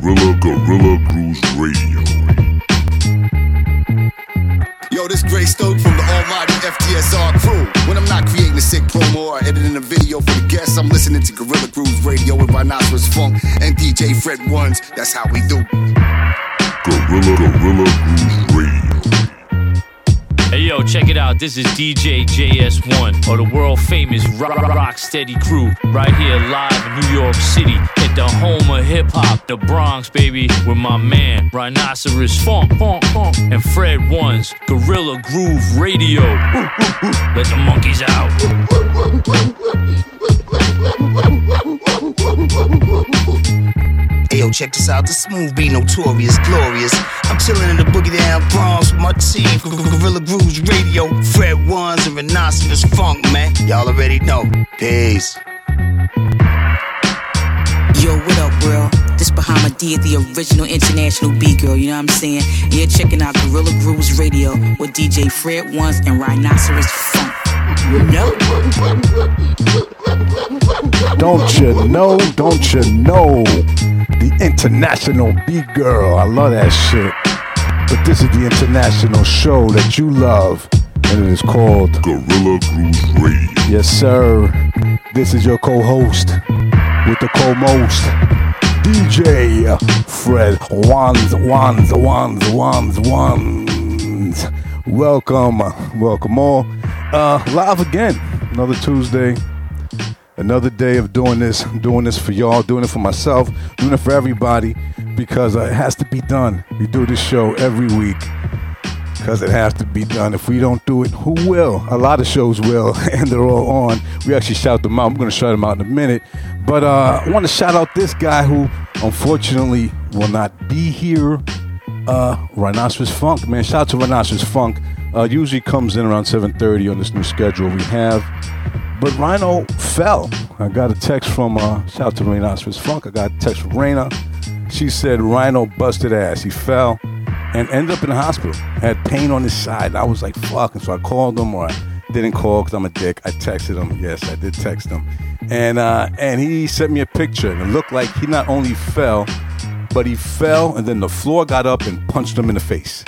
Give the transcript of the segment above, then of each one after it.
Gorilla Gorilla Grooves Radio. Yo, this Gray Stoke from the almighty FTSR crew. When I'm not creating a sick promo or editing a video for the guests, I'm listening to Gorilla Grooves Radio with Rhinoceros Funk and DJ Fred Ones. That's how we do. Gorilla Gorilla Grooves Radio. Hey yo, check it out. This is DJ JS1 or the world famous Rock, rock Steady crew right here live in New York City the home of hip hop, the Bronx, baby, with my man Rhinoceros Funk, Funk, Funk, and Fred Ones, Gorilla Groove Radio. Let the monkeys out. Ayo, check this out. The smooth be notorious, glorious. I'm chilling in the boogie down Bronx with my team. Gorilla Grooves Radio, Fred Ones and Rhinoceros Funk, man. Y'all already know. Peace. Yo, what up, world? This Bahama D, the original international B girl, you know what I'm saying? And you're checking out Gorilla Grooves Radio with DJ Fred Ones and Rhinoceros Funk. No. Don't you know? Don't you know? The international B girl. I love that shit. But this is the international show that you love, and it is called Gorilla Grooves Radio. Yes, sir. This is your co-host with the co-most, DJ Fred Wands, Wands, Wands, Wands, Wands. Welcome, welcome all. Uh, live again, another Tuesday, another day of doing this, doing this for y'all, doing it for myself, doing it for everybody, because uh, it has to be done. We do this show every week because it has to be done. If we don't do it, who will? A lot of shows will, and they're all on. We actually shout them out. I'm going to shout them out in a minute. But uh, I want to shout out this guy who unfortunately will not be here. Uh, Rhinoceros Funk, man. Shout out to Rhinoceros Funk. Uh, usually comes in around 7:30 on this new schedule we have. But Rhino fell. I got a text from uh, shout out to Rhinoceros Funk. I got a text from Raina. She said Rhino busted ass. He fell and ended up in the hospital. Had pain on his side. I was like, fuck. And so I called him, or I didn't call because I'm a dick. I texted him. Yes, I did text him. And uh, and he sent me a picture, and it looked like he not only fell, but he fell, and then the floor got up and punched him in the face.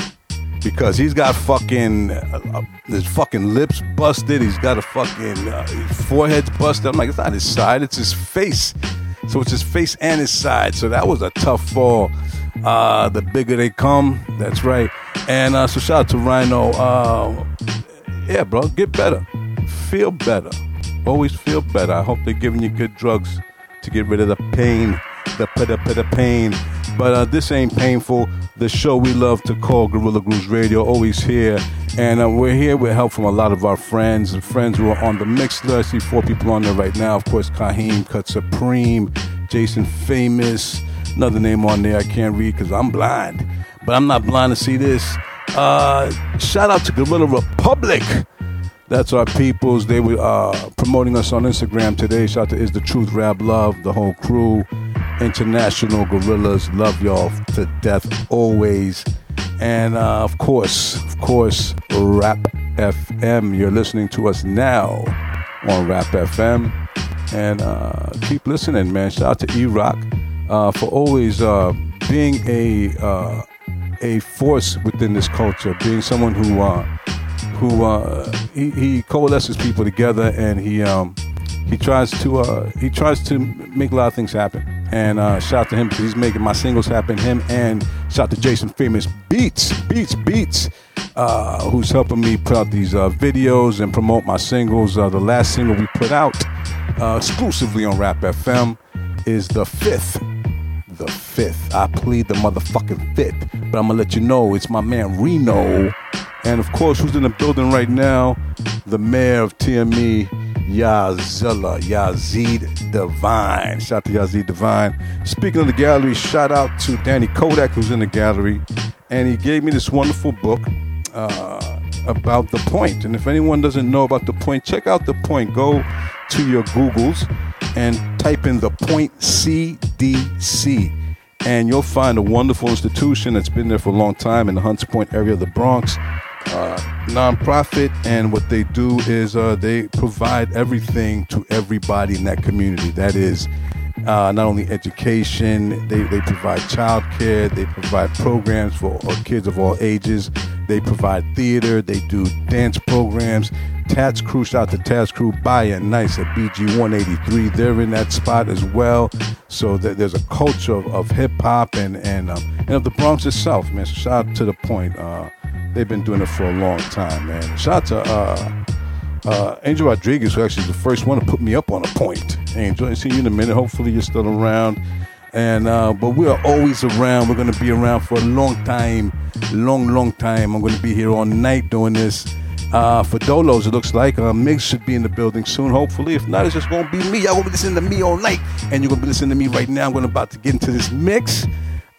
Because he's got fucking uh, uh, his fucking lips busted. He's got a fucking uh, forehead's busted. I'm like, it's not his side, it's his face. So it's his face and his side. So that was a tough fall. Uh, the bigger they come, that's right. And uh, so shout out to Rhino. Uh, yeah, bro, get better. Feel better. Always feel better. I hope they're giving you good drugs to get rid of the pain, the the, the pain. But uh, this ain't painful. The show we love to call Gorilla Grooves Radio, always here. And uh, we're here with help from a lot of our friends and friends who are on the Mixlr. I see four people on there right now. Of course, Kahim, Cut Supreme, Jason Famous, another name on there I can't read because I'm blind. But I'm not blind to see this. Uh, shout out to Gorilla Republic. That's our peoples. They were uh, promoting us on Instagram today. Shout out to Is the Truth Rap Love, the whole crew. International Gorillas. Love y'all to death always. And uh, of course, of course, Rap FM. You're listening to us now on Rap FM. And uh, keep listening, man. Shout out to E Rock uh, for always uh, being a uh, a force within this culture, being someone who uh, who uh, he, he coalesces people together and he um, he tries to uh, he tries to make a lot of things happen. And shout out to him because he's making my singles happen. Him and shout out to Jason Famous Beats Beats Beats, uh, who's helping me put out these uh, videos and promote my singles. Uh, the last single we put out exclusively on Rap FM is the fifth the fifth. I plead the motherfucking fifth. But I'm gonna let you know it's my man Reno. And of course, who's in the building right now? The mayor of TME, Yazilla, Yazid Divine. Shout out to Yazid Divine. Speaking of the gallery, shout out to Danny Kodak, who's in the gallery. And he gave me this wonderful book uh, about the point. And if anyone doesn't know about the point, check out the point. Go to your Googles and type in the point CDC. And you'll find a wonderful institution that's been there for a long time in the Hunts Point area of the Bronx. Uh, nonprofit, and what they do is uh, they provide everything to everybody in that community. That is uh, not only education, they, they provide child care, they provide programs for kids of all ages, they provide theater, they do dance programs. Tats Cru, shout out to Tats Cru, buy it nice at BG 183. They're in that spot as well. So there's a culture of, of hip hop and and, um, and of the Bronx itself, man. So shout out to the point. Uh, they've been doing it for a long time, man. Shout out to uh, uh, Angel Rodriguez, who actually is the first one to put me up on a point. Angel, I see you in a minute. Hopefully, you're still around. And uh, but we are always around. We're gonna be around for a long time, long, long time. I'm gonna be here all night doing this. Uh, for Dolos, it looks like uh, Mix should be in the building soon. Hopefully, if not, it's just gonna be me. Y'all gonna be listening to me all night, and you're gonna be listening to me right now. I'm gonna about to get into this mix.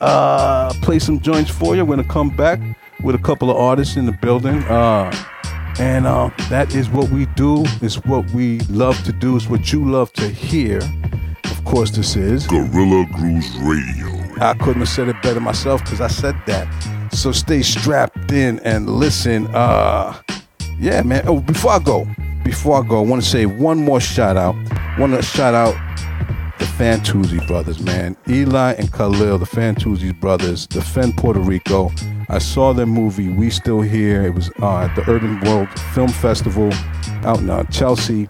Uh, play some joints for you. We're gonna come back with a couple of artists in the building. Uh, and uh, that is what we do, is what we love to do, is what you love to hear. Of course, this is Gorilla Grooves Radio. I couldn't have said it better myself because I said that. So stay strapped in and listen. Uh, yeah, man. Oh, before I go, before I go, I want to say one more shout out. Want to shout out Fantauzzi brothers, man. Eli and Khalil, the Fantauzzi brothers, defend Puerto Rico. I saw their movie, We Still Here. It was uh, at the Urban World Film Festival out in uh, Chelsea.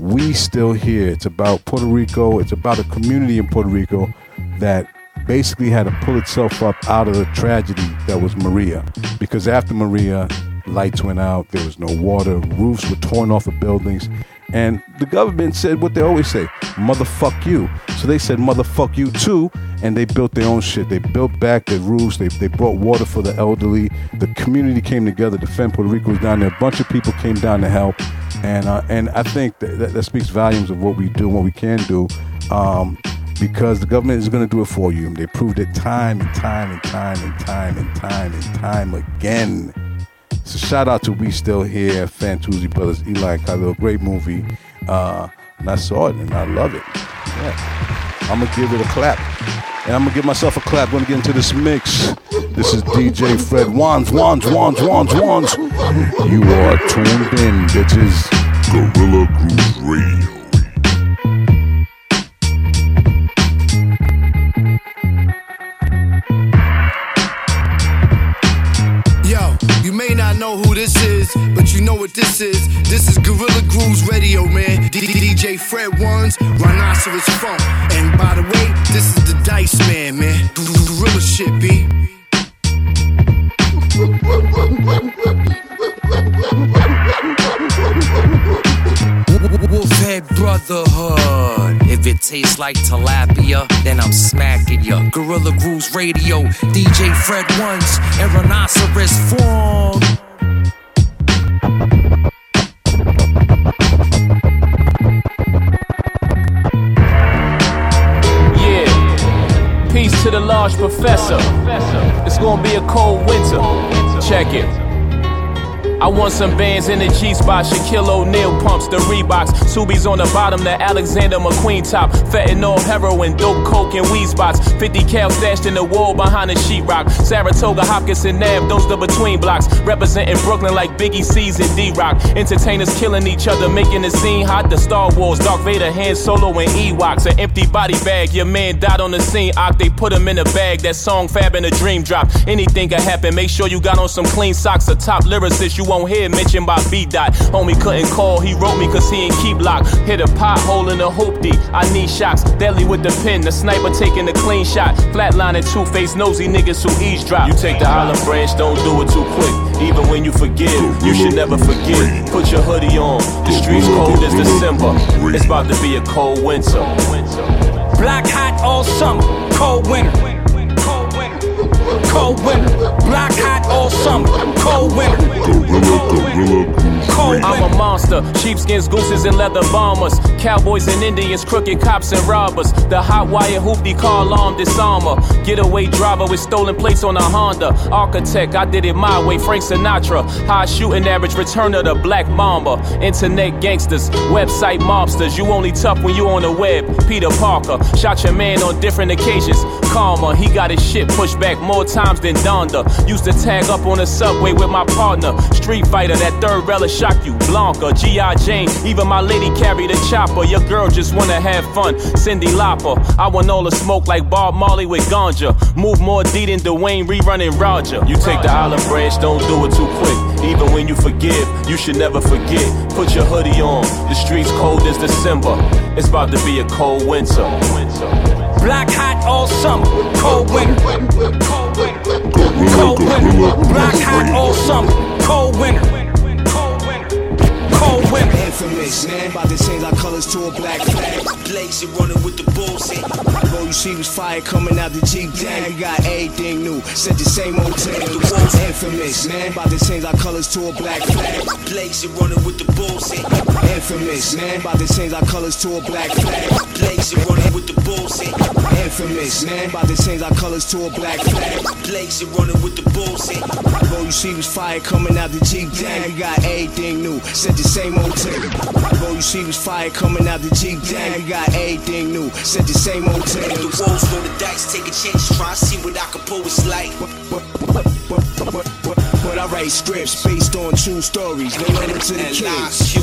We Still Here. It's about Puerto Rico. It's about a community in Puerto Rico that basically had to pull itself up out of the tragedy that was Maria. Because after Maria, lights went out, there was no water, roofs were torn off of buildings, and the government said what they always say, motherfuck you. So they said motherfuck you too, and they built their own shit. They built back their roofs, they, they brought water for the elderly. The community came together, defend Puerto Rico was down there. A bunch of people came down to help. And uh, and I think that, that, that, speaks volumes of what we do and what we can do. Um, because the government is going to do it for you. They proved it time and time and time and time and time and time again. So shout out to We Still Here, Fantauzzi Brothers, Eli Khalil. Great movie. Uh, and I saw it and I love it. Yeah. I'm going to give it a clap. And I'm going to give myself a clap. going to get into this mix. This is DJ Fred Wands, Wands, Wands, Wands, Wands. You are tuned in, bitches. Gorilla Groove Radio. Ones, Rhinoceros Funk. And by the way, this is the Dice Man, man. Gorilla shit, B. Wolfhead Brotherhood. If it tastes like tilapia, then I'm smacking ya. Gorilla Grooves Radio, DJ Fred Ones, and Rhinoceros Funk. Professor. It's gonna be a cold winter. Check it. I want some bands in the G spot, Shaquille O'Neal pumps, the Reeboks, Subies on the bottom, the Alexander McQueen top, fentanyl, heroin, dope, coke, and weed spots. 50 cal stashed in the wall behind the sheetrock. Saratoga, Hopkins, and Nav, those the between blocks. Representing Brooklyn like Biggie C's and D Rock. Entertainers killing each other, making the scene hot. The Star Wars, Darth Vader, Han Solo, and Ewoks. An empty body bag, your man died on the scene. Ock, they put him in a bag. That song Fab in a dream drop. Anything can happen, make sure you got on some clean socks. A top lyricist, you won't hear mentioned by B Dot. Homie couldn't call, he wrote me cause he ain't keep lock. Hit a pothole in the hoop I need shocks, deadly with the pin. The sniper taking the clean shot. Flatlining two faced nosy niggas who eavesdrop. You take the olive branch, don't do it too quick. Even when you forgive, you should never forget. Put your hoodie on, the streets cold as December. It's about to be a cold winter. Black hot all summer, cold winter cold winter. Black hot all summer, cold winter. Cold I'm a monster. Sheepskins, gooses, and leather bombers. Cowboys and Indians, crooked cops and robbers. The hot wire hoopty car alarm disarmer. Getaway driver with stolen plates on a Honda. Architect, I did it my way. Frank Sinatra. High shooting average, return of the black mamba. Internet gangsters, website mobsters. You only tough when you on the web. Peter Parker shot your man on different occasions. Karma, he got his shit pushed back more times than Donda. Used to tag up on the subway with my partner. Street fighter, that third relish shock you. Blanka, G.I. Jane, even my lady carried a chopper. Your girl just wanna have fun. Cyndi Lauper, I want all the smoke like Bob Marley with ganja. Move more D than Dwayne rerunning Roger. You take the olive branch, don't do it too quick. Even when you forgive, you should never forget. Put your hoodie on, the streets cold as December. It's about to be a cold winter. Black hot all summer, cold winter. Cold winter. Cold winter. Black hot all summer, cold winter cold women. Infamous, man. About to change our colors to a black flag. Blazing, running with the bulls. All you see was fire coming out the Jeep. Damn, we got everything new. Said the same old. The wolves infamous, man. About to change our colors to a black flag. Blazing, running with the bulls. Infamous, man. About to change our colors to a black flag. Blazing, running with the bulls. Infamous, man. About to change our colors to a black flag. Blazing, running with the bulls. All you see was fire coming out the Jeep. Damn, we got everything new. Said the same old tale. All you see was fire coming out the Jeep. Damn, we got everything new. Said the same old tale. The wolves roll the dice, take a chance, try see what I can pull. It's like. But I write scripts based on true stories. No letter to the kids.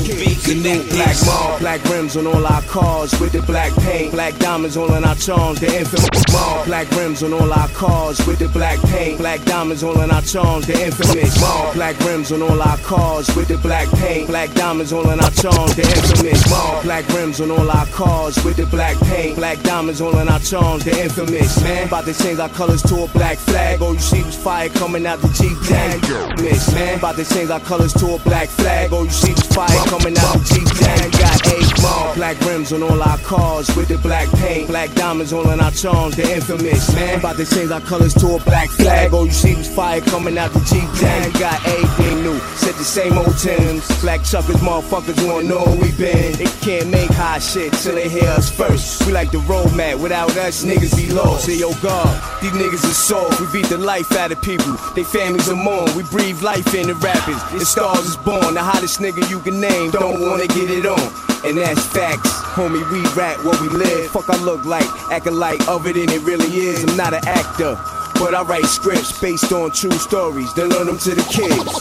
The new black mall, black rims on all our cars with the black paint, black diamonds all in our charms. The infamous mall, black rims on all our cars with the black paint, black diamonds all in our charms. The infamous mall, black rims on all our cars with the black paint, black diamonds all in our charms. The infamous mall, black rims on all our cars with the black paint, black diamonds all in our charms. The infamous man, about to change our colors to a black flag. All you see was fire coming out the Jeep. Dang, miss man, about to change our colors to a black flag. Oh, you see the fire coming out the Jeep. Dang, got eight mall, black rims on all our cars with the black paint, black diamonds all in our charms. The infamous man, about to change our colors to a black flag. Oh, you see was fire coming out the. Dang, got everything new. Said the same old Tims. Black chuckers, motherfuckers wanna know where we been. They can't make hot shit till they hear us first. We like the road map. Without us, niggas be lost. Say, yo, God, these niggas are soft. We beat the life out of people. They families are mourn. We breathe life in the rappers. The stars is born. The hottest nigga you can name. Don't wanna get it on. And that's facts, homie. We rap what we live. Fuck, I look like acting like other than it really is. I'm not an actor. But I write scripts based on true stories, then learn them to the kids.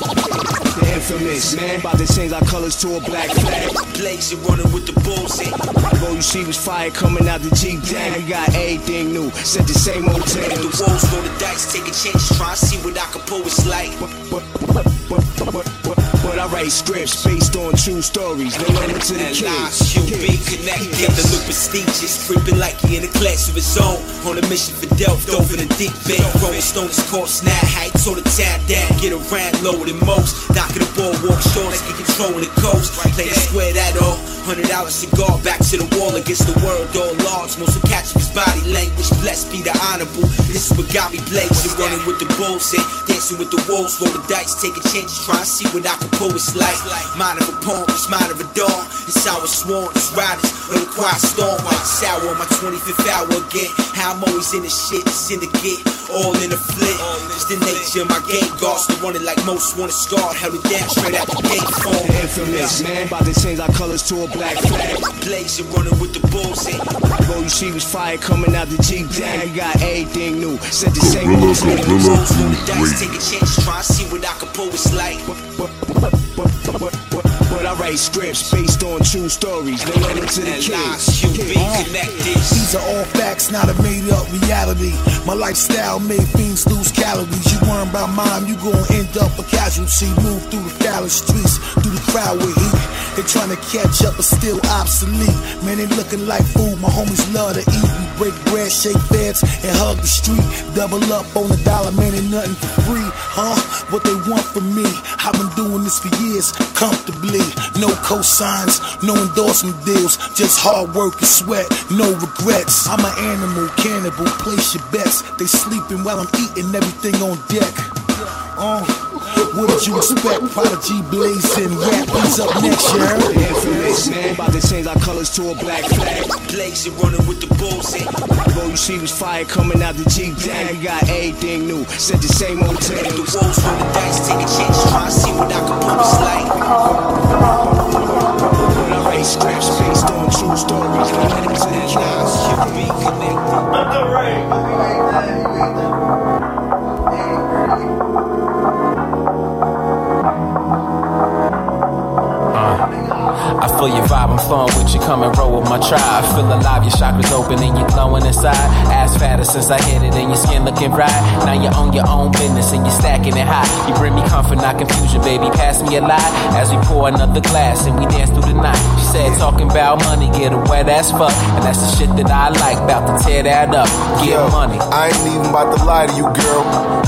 The infamous, man, about to change our colors to a black flag. Blazing, running with the bulls. All you see was fire coming out the Jeep. Damn, we got everything new. Said the same old tale. The wolves roll the dice, take a chance, try to see what I can pull. It's like. But I write scripts based on true stories, then learn them to the kids. You be connected, get the look prestigious, creeping like you in a class of his own. On a mission for Delft, over the deep bed. Rolling stones, caught snap heights on the town down. Get around lower than most. Of the boardwalk, shores, get control of the coast. Play the square that all. Hundred dollar cigar back to the wall against the world, all large. Most will catch his body language. Blessed be the honorable. This is what got me blazing. Running with the bulls and dancing with the wolves. Roll the dice, taking chances, try to see what I can pull. It's like mind of a poem, it's mind of a dawn. It's it's sworn, it's riders of the quiet storm. Like sour on my 25th hour again. How I'm always in the shit, it's in the get. All in the flip. It's the nature of my game. Guards to run it like most want to scar. Held it down straight out the gate. Phone. Infamous, man, about to change our colors to a black flag. Blazing, running with the bulls. in. All you see was fire coming out the Jeep. Damn, we got everything new. Said the same Gorilla, old tale. gorilla, Rolls roll the dice, take a chance, try to see what I can pull. It's like. But I write scripts based on true stories, No learn to the kids. lies, you be connected. These are all facts, not a made up reality. My lifestyle made fiends lose calories. You worry about mine, you gon' end up a casualty. Move through the foul streets, through the crowd with heat. They tryna catch up, but still obsolete. Man, they looking like food. My homies love to eat. We break bread, shake beds, and hug the street. Double up on the dollar, man, ain't nothing for free. Huh? What they want from me? I've been doing this for years, comfortably. No cosigns, no endorsement deals, just hard work and sweat, no regrets. I'm an animal, cannibal, place your bets. They sleeping while I'm eating everything on deck. Uh, what did you expect? Prodigy blazing, rap is up next, year. The infamous, man, about to change our colors to a black flag. Blazing, running with the bulls. All you see was fire coming out the Jeep. Damn, we got everything new. Said the same old thing. The tale. wolves roll the dice, take a chance, try to see what I can pull. It's like. But I write scripts based on true stories, then learn them to the And kids. lies, you be connected. a feel your vibe, I'm flowing with you, come and roll with my tribe. Feel alive, your chakras open and you're glowing inside. Ass fatter since I hit it and your skin looking right. Now you own your own business and you're stacking it high. You bring me comfort, not confusion, baby. Pass me a lie as we pour another glass and we dance through the night. She said, talking about money, get a wet ass fuck. And that's the shit that I like, about to tear that up. Get Yo, money. I ain't even about to lie to you, girl.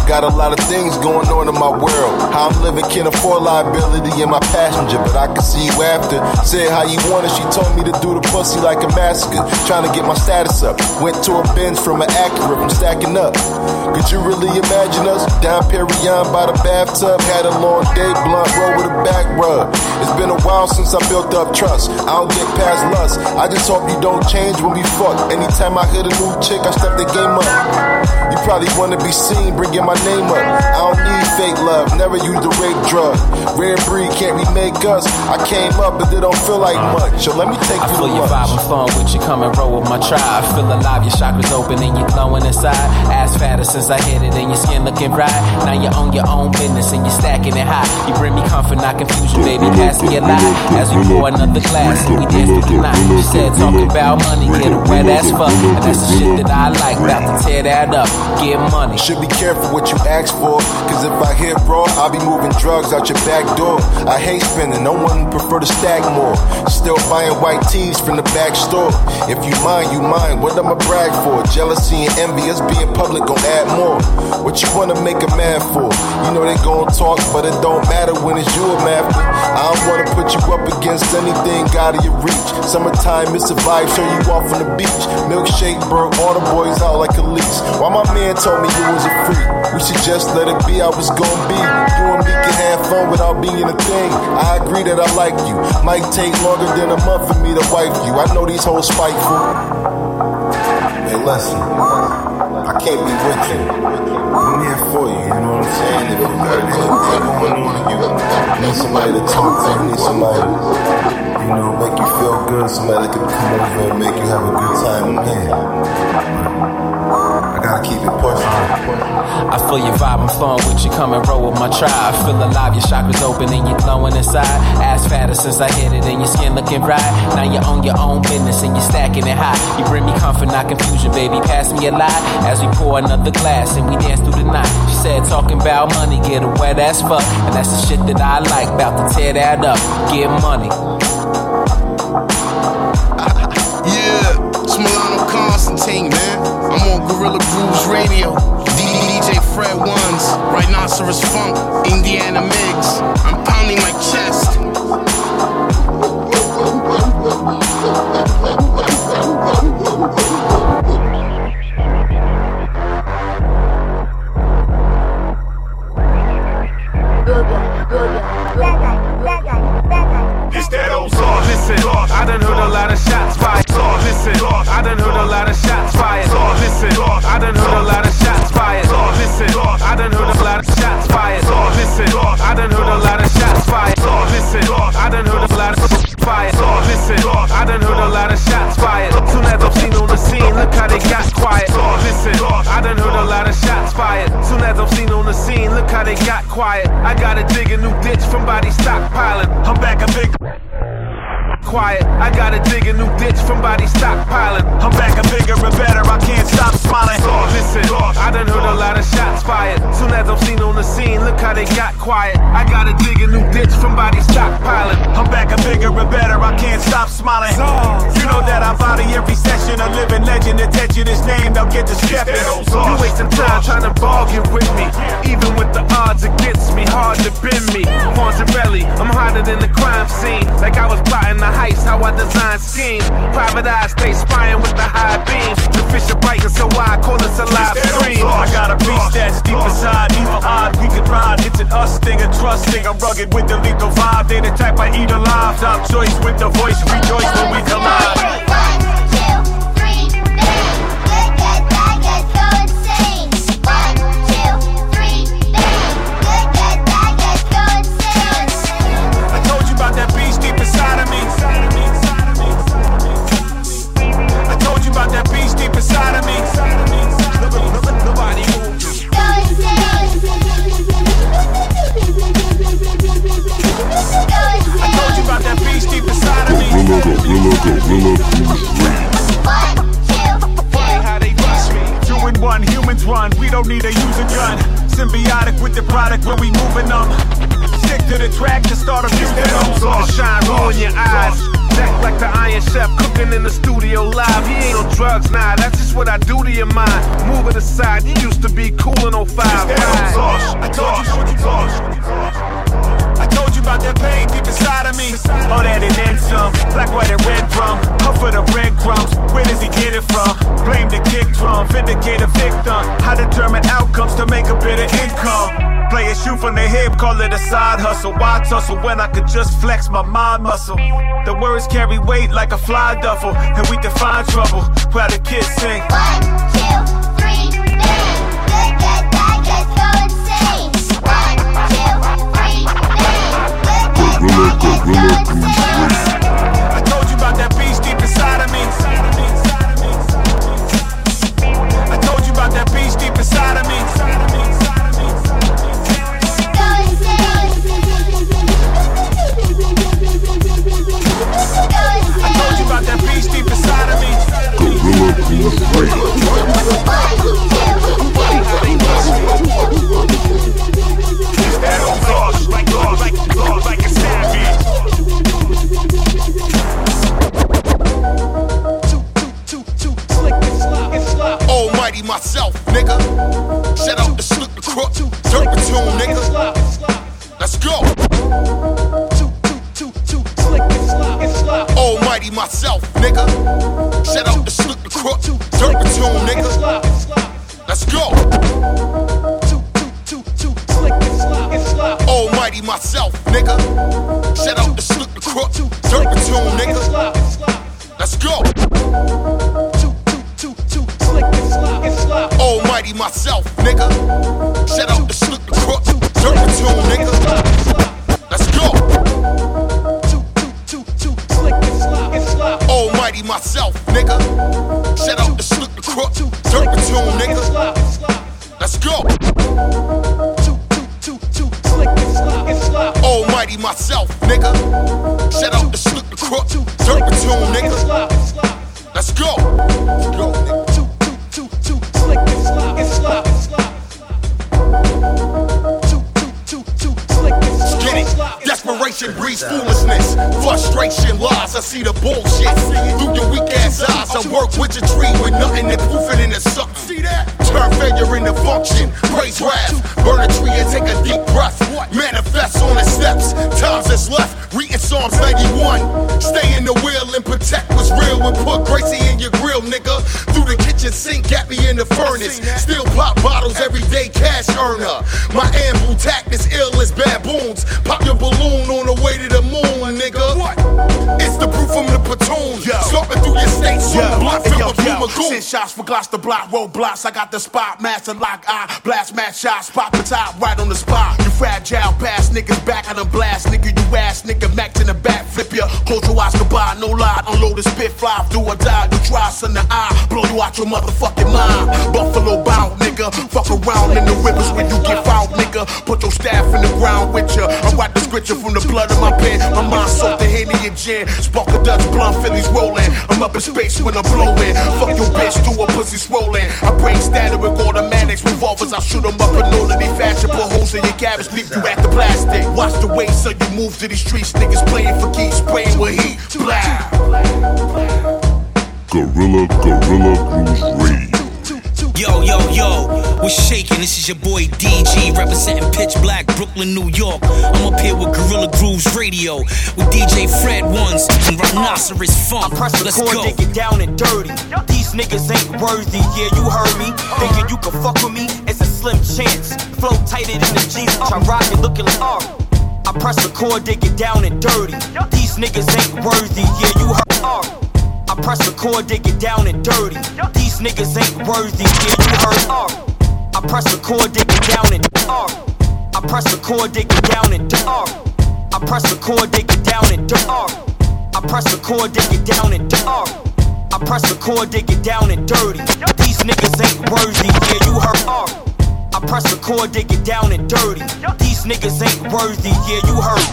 Got a lot of things going on in my world. How I'm living can't afford liability in my passenger, but I can see you after. Said how you want it, she told me to do the pussy like a massacre. Trying to get my status up. Went to a bench from an Acura from stacking up. Could you really imagine us Dom Perignon by the bathtub? Had a long day, blunt roll with a back rub. It's been a while since I built up trust. I don't get past lust. I just hope you don't change when we fuck. Anytime I hit a new chick, I step the game up. You probably wanna be seen bringing my name up. I don't need fake love, never use the rape drug. Rare breed can't remake us. I came up, but they don't feel like uh-huh. much. So let me take I you feel to your vibe. I'm flowing with you, come and roll with my tribe. Feel alive, your chakras open and you're glowing inside. Ass fatter since I hit it and your skin looking bright. Now you own your own business and you're stacking it high. You bring me comfort, not confusion, baby. Pass me a lie as we pour another glass and we dance through the night. She said, talking about money, get a wet ass fuck. And that's the shit that I like, about to tear that up. Get money. Should be careful what you ask for. Cause if I hit raw, I'll be moving drugs out your back door. I hate spending, no one prefer to stack more. Still buying white tees from the back store. If you mind, you mind. What I'ma brag for? Jealousy and envy, us being public gon' add more. What you wanna make a man for? You know they gon' talk, but it don't matter when it's you I'm after. I don't wanna put you up against anything out of your reach. Summertime, it's a vibe, show you off on the beach. Milkshake, bro, all the boys out like a lease. Why my man told me you was a freak? We should just let it be, I was gon' be. You and me can have fun without being a thing. I agree that I like you. Might take longer than a month for me to wife you. I know these hoes spiteful. Hey, listen, I can't be with you. I'm here for you, you know what I'm saying? If you got anything going on you need somebody to talk to, you need somebody to, you know, make you feel good, somebody that can come over and make you have a good time, gotta keep it pushing. I feel your vibe, I'm flowing with you, come and roll with my tribe. Feel alive, your chakras open and you're glowing inside. Ass fatter since I hit it and your skin looking bright. Now you own your own business and you're stacking it high. You bring me comfort, not confusion, baby. Pass me a lie as we pour another glass and we dance through the night. She said, talking about money, get a wet ass fuck. And that's the shit that I like, about to tear that up. Get money. Yeah, it's Milano Constantine, man. Gorilla Grooves Radio. DJ Fred Ones, Rhinoceros Funk, Indiana Mix. They got quiet. Listen, I done heard a lot of shots fired. Soon as I'm seen on the scene, look how they got quiet. I gotta dig a new ditch from body stockpiling. I'm back a big quiet. I gotta dig a new ditch from body stockpiling. I'm back and bigger and better. I can't stop smiling. Listen, I done heard a lot of shots fired. Soon as I'm seen on the scene, look how they got quiet. I gotta dig a new ditch from body stockpiling. I'm back and bigger and better. I can't stop smiling. Legend. Attention is named. I'll get to stepping. You wasting time trying to bargain with me. Even with the odds against me, hard to bend me. Fonzarelli, I'm hotter than the crime scene. Like I was plotting the heist, how I design schemes. Private eye stay spying with the high beams. The fish are biting, so I call this a live stream. I got a beast that's deep inside, evil odd. We can ride. It's an us thing, a trust thing. I'm rugged with the lethal vibe. They the type I eat alive. Top choice with the voice. Rejoice when we collide. Gorilla Grooves Radio. How they rush me. Two and one, humans run. We don't need to use a gun. Symbiotic with the product when we moving them. Stick to the track to start a few films. All shine ruin your eyes. Deck like the Iron Chef cooking in the studio live. He ain't on drugs, nah, that's just what I do to your mind. Move it aside, you used to be cool in 05. Right. I told you, I told you about that pain deep inside of me. All that and then some. Black, white, and red drum. Huff for the breadcrumbs. Where does he get it from? Blame the kick drum. Vindicate a victim. I determine outcomes to make a better income. Play a shoe from the hip, call it a side hustle. Why tussle when I could just flex my mind muscle? The words carry weight like a fly duffel, and we define trouble. While the kids sing. Gorilla, Gorilla Grooves Radio. I told you about that beast deep inside of me. I told you about that beast deep inside of me. I told you about that beast deep inside of me. Gorilla Grooves Radio. To block roadblocks. I got the spot, master lock I blast match shots, pop from the blood of my pen. My mind soaked the Henny and gin. Spark a Dutch blunt, Phillies rolling. I'm up in space when I'm blowing. Fuck your bitch, do a pussy swollen. I break standard with automatics, revolvers. I shoot shoot 'em up in orderly fashion. Put holes in your cabbage, leave you at the plastic. Watch the way, so you move to these streets. Niggas playing for keys, spraying with heat. Blah. Gorilla, Gorilla Grooves Radio. Yo, yo, yo, we're shaking? This is your boy DG representing Pitch Black, Brooklyn, New York. I'm up here with Gorilla Grooves Radio with DJ Fred Ones and Rhinoceros Funk. I press the Let's go. they get down and dirty. These niggas ain't worthy, yeah, you heard me. Thinking you can fuck with me, it's a slim chance. Flow tighter than the jeans, I rock it looking like art. I press the chord, they get down and dirty. These niggas ain't worthy, yeah, you heard art. I press the chord, they get down and dirty. These niggas ain't worthy, yeah, you heard. I press the chord, they get down and art. I press the chord, they get down and art. I press the chord, they get down and art. I press the chord, they get down and art. I press the chord, they get down and dirty. These niggas ain't worthy, yeah, you heard art. I press the chord, they get down and dirty. These niggas ain't worthy, yeah, you heard.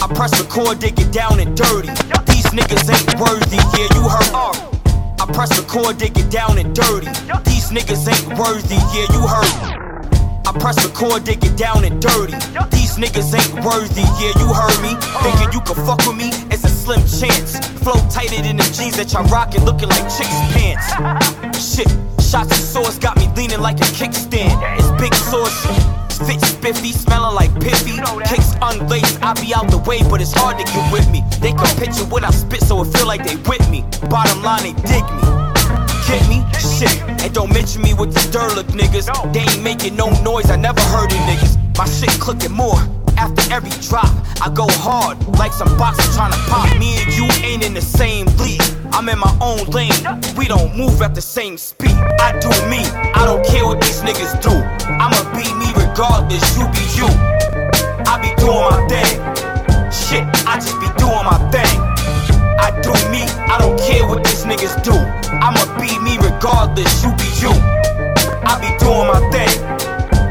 I press the chord, they get down and dirty. These niggas ain't worthy, yeah, you heard. Uh, I press record, they get down and dirty. These niggas ain't worthy, yeah, you heard. I press record, they get down and dirty. These niggas ain't worthy, yeah, you heard me. Thinking you can fuck with me, it's a slim chance. Flow tighter than the jeans that y'all rockin', looking like chicks' pants. Shit, shots of sauce got me leaning like a kickstand. It's big sauce. Fit spiffy, smelling like piffy. Kicks unlaced, I be out the way, but it's hard to get with me. They can picture what I spit, so it feel like they with me. Bottom line, they dig me. Get me? Shit. And don't mention me with the Durlook niggas. They ain't making no noise, I never heard of niggas. My shit clicking more. After every drop, I go hard like some boxer trying to pop. Me and you ain't in the same league. I'm in my own lane. We don't move at the same speed. I do me. I don't care what these niggas do. I'ma be me regardless. You be you. I be doing my thing. Shit, I just be doing my thing. I do me. I don't care what these niggas do. I'ma be me regardless. You be you. I be doing my thing.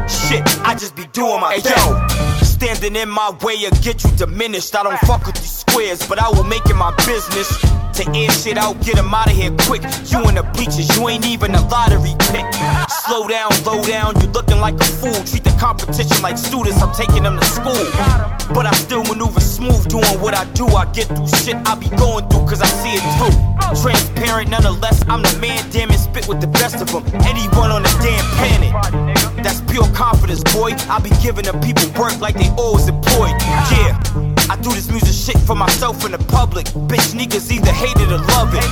Shit, I just be doing my Hey, thing. yo. Standing in my way will get you diminished. I don't fuck with these squares, but I will make it my business. To air shit out, get 'em out of here quick. You in the bleachers, you ain't even a lottery pick. Slow down, low down, you looking like a fool. Treat the competition like students, I'm taking them to school. But I still maneuver smooth, doing what I do. I get through shit I be going through, cause I see it through. Transparent, nonetheless, I'm the man, damn it, spit with the best of them. Anyone on the damn planet. That's pure confidence, boy. I be giving the people work like they always employed. Yeah, I do this music shit for myself and the public. Bitch niggas either hate it or love it.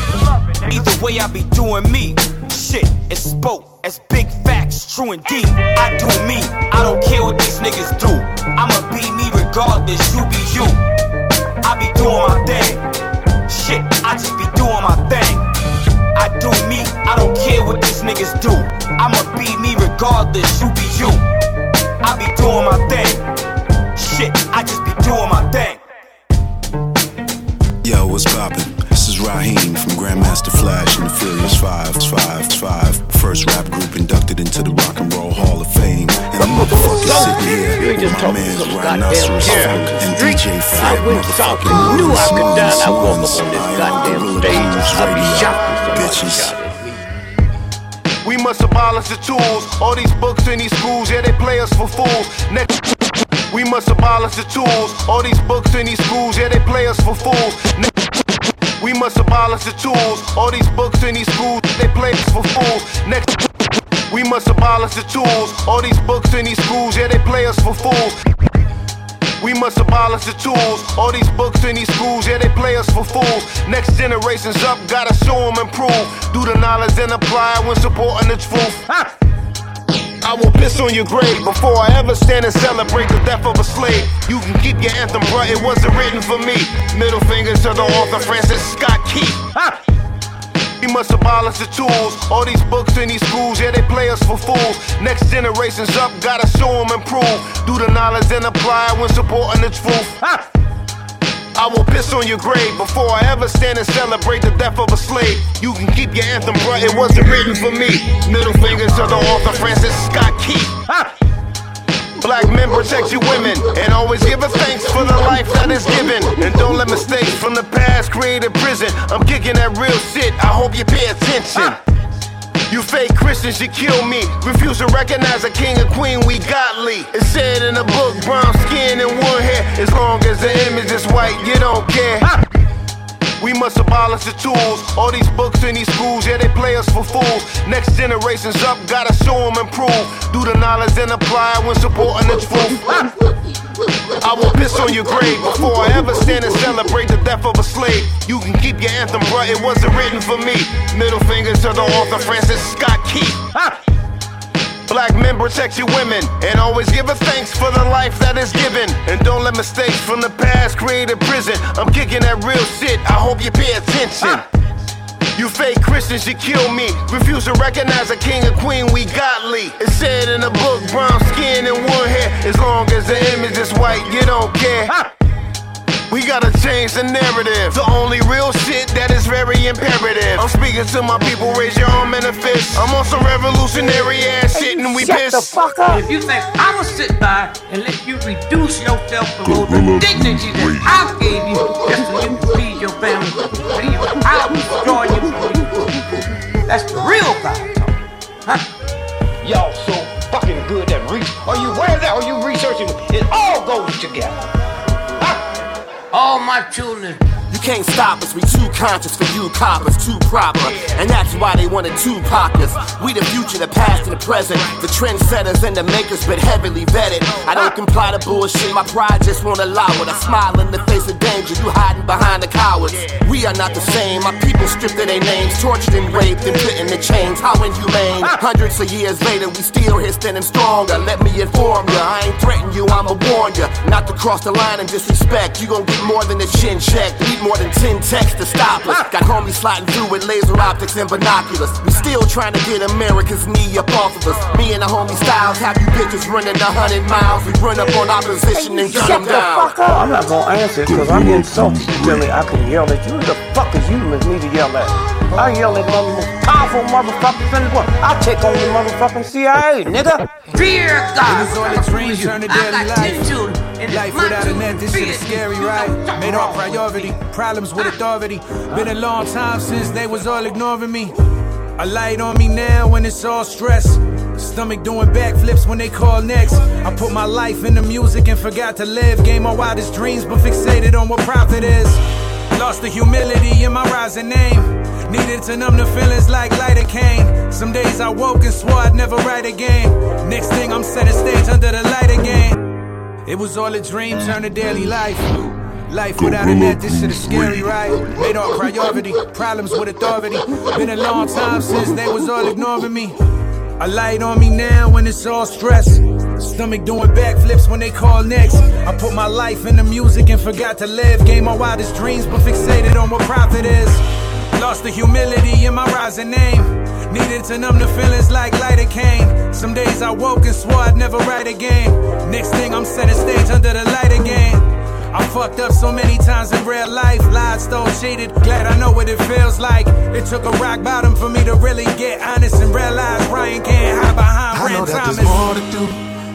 Either way, I be doing me. Shit, it's spoke as big facts, true and deep. I do me. I don't care what these niggas do. I'ma be me regardless. You be you. I be doing my thing. Shit, I just be doing my thing. I do me, I don't care what these niggas do. I'ma be me regardless, you be you. I be doing my thing. Shit, I just be doing my thing. Yo, what's poppin'? Rahiem from Grandmaster Flash and the Furious Five, Five, Five. First rap group inducted into the Rock and Roll Hall of Fame. And I'm motherfucking sitting here with my man Rhinoceros Funk and DJ Fred motherfucking Knew I could die. I woke up on this am goddamn stage. I'll be Radio. shocked if somebody Bitches. We must abolish the tools. All these books in these schools, yeah, they play us for fools. Next. We must abolish the tools. All these books in these schools, yeah, they play us for fools. Ne- We must abolish the tools. All these books in these schools, they play us for fools. Next. We must abolish the tools. All these books in these schools, yeah, they play us for fools. We must abolish the tools. All these books in these schools, yeah, they play us for fools. Next generation's up, gotta show them improve. Do the knowledge and apply when supporting the truth. I will piss on your grave before I ever stand and celebrate the death of a slave. You can keep your anthem, bruh, it wasn't written for me. Middle fingers to the author, Francis Scott Key. Ah! We must abolish the tools. All these books in these schools, yeah, they play us for fools. Next generation's up, gotta show them improve. Do the knowledge and apply when supporting the truth. Ah! I will piss on your grave before I ever stand and celebrate the death of a slave. You can keep your anthem, bruh, it wasn't written for me. Middle fingers to the author, Francis Scott Key. Black men protect you women and always give a thanks for the life that is given. And don't let mistakes from the past create a prison. I'm kicking that real shit. I hope you pay attention. You fake Christians, you kill me. Refuse to recognize a king and queen, we godly. It said in the book, brown skin and one hair. As long as the image is white, you don't care. We must abolish the tools. All these books in these schools, yeah, they play us for fools. Next generation's up, gotta show them improve. Do the knowledge and apply when supporting the truth. I will piss on your grave before I ever stand and celebrate the death of a slave. You can keep your anthem, bruh, it wasn't written for me. Middle fingers to the author, Francis Scott Key. Black men protect you women and always give a thanks for the life that is given. And don't let mistakes from the past create a prison. I'm kicking that real shit. I hope you pay attention. You fake Christians, you kill me. Refuse to recognize a king and queen, we godly. It said in the book, brown skin and one hair. As long as the image is white, you don't care. We gotta change the narrative. The only real shit that is very imperative. I'm speaking to my people, raise your arm and a fist. I'm on some revolutionary ass shit and we Shut piss. the fuck up. If you think I'ma sit by and let you reduce yourself below the Gorilla dignity that I gave you just so you can feed your family, I'll destroy you. That's the real God. Huh? Y'all so fucking good at research. Are you aware of that? Are you researching? It all goes together. All my children You can't stop us, we too conscious for you coppers, too proper. And that's why they wanted two pockets. We the future, the past, and the present. The trendsetters and the makers, but heavily vetted. I don't comply to bullshit, my pride just won't allow it. I smile in the face of danger, you hiding behind the cowards. We are not the same, my people stripped of their names, tortured and raped and put in the chains. How inhumane. Hundreds of years later, we still here standing stronger. Let me inform ya, I ain't threaten you, I'ma warn ya. Not to cross the line and disrespect. You gon' get more than a chin check. Need more than 10 texts to stop us. Got homies sliding through with laser optics and binoculars. We still trying to get America's knee up off of us. Me and the homie Styles have you bitches running a hundred miles. We run up on opposition and gun them down. I'm not gonna answer it because I'm insulted. You tell me I can yell at you. Who the fuck is you with me to yell at? I yell at one the most powerful motherfuckers in the world. I'll take on the motherfucking CIA, nigga. Fear God. It was all a dream, turned to daily life. Without a net, this shit is scary, right? Made our priority, problems with authority. Been a long time since they was all ignoring me. A light on me now when it's all stress. Stomach doing backflips when they call next. I put my life in the music and forgot to live. Game my wildest dreams, but fixated on what profit is. Lost the humility in my rising name. Needed to numb the feelings like lidocaine. Some days I woke and swore I'd never write again. Next thing I'm setting stage under the light again. It was all a dream, turned to daily life. Life without a net, this shit is scary, right? Made our priority, problems with authority. Been a long time since they was all ignoring me. A light on me now when it's all stress. Stomach doing backflips when they call next. I put my life in the music and forgot to live. Gave my wildest dreams, but fixated on what profit is. Lost the humility in my rising name. Needed to numb the feelings like lidocaine. Some days I woke and swore I'd never write again. Next thing I'm setting stage under the light again. I fucked up so many times in real life. Lied, stole, cheated. Glad I know what it feels like. It took a rock bottom for me to really get honest and realize Ryan can't hide behind I know Rand that Thomas. there's more to do,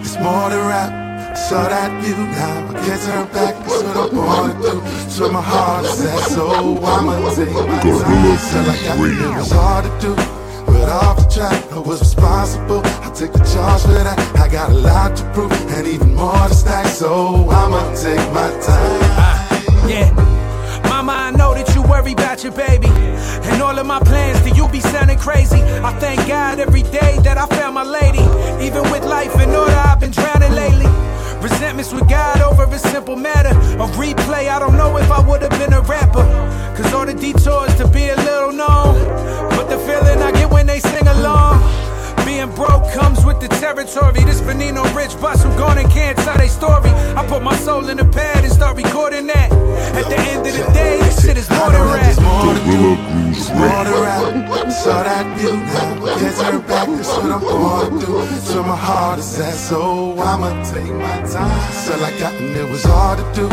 there's more to rap. Saw that view now, I can't turn back. That's what I wanna do. That's where my heart is at, so I'ma take my time. Said like I it was hard to do, but off the track, I was responsible. I take the charge for that. I got a lot to prove, and even more to stack, so I'ma take my time. Uh, yeah. Mama, I know that you worry about your baby. And all of my plans to you be sounding crazy. I thank God every day that I found my lady. Even with life in order, I've been drowning lately. Resentments with God over a simple matter. A replay, I don't know if I would have been a rapper. Cause all the detours to be a little known. But the feeling I get when they sing along. Being broke comes with the territory. This Veneno rich bus who gone and can't tell their story. I put my soul in the pad and start recording that. At the end of the day, this shit is more than rap. It's more to rap. Saw that view now, I can't turn back. That's what I'm gonna do. Where my heart is at, so I'ma take my time. Like I got, and it was hard to do.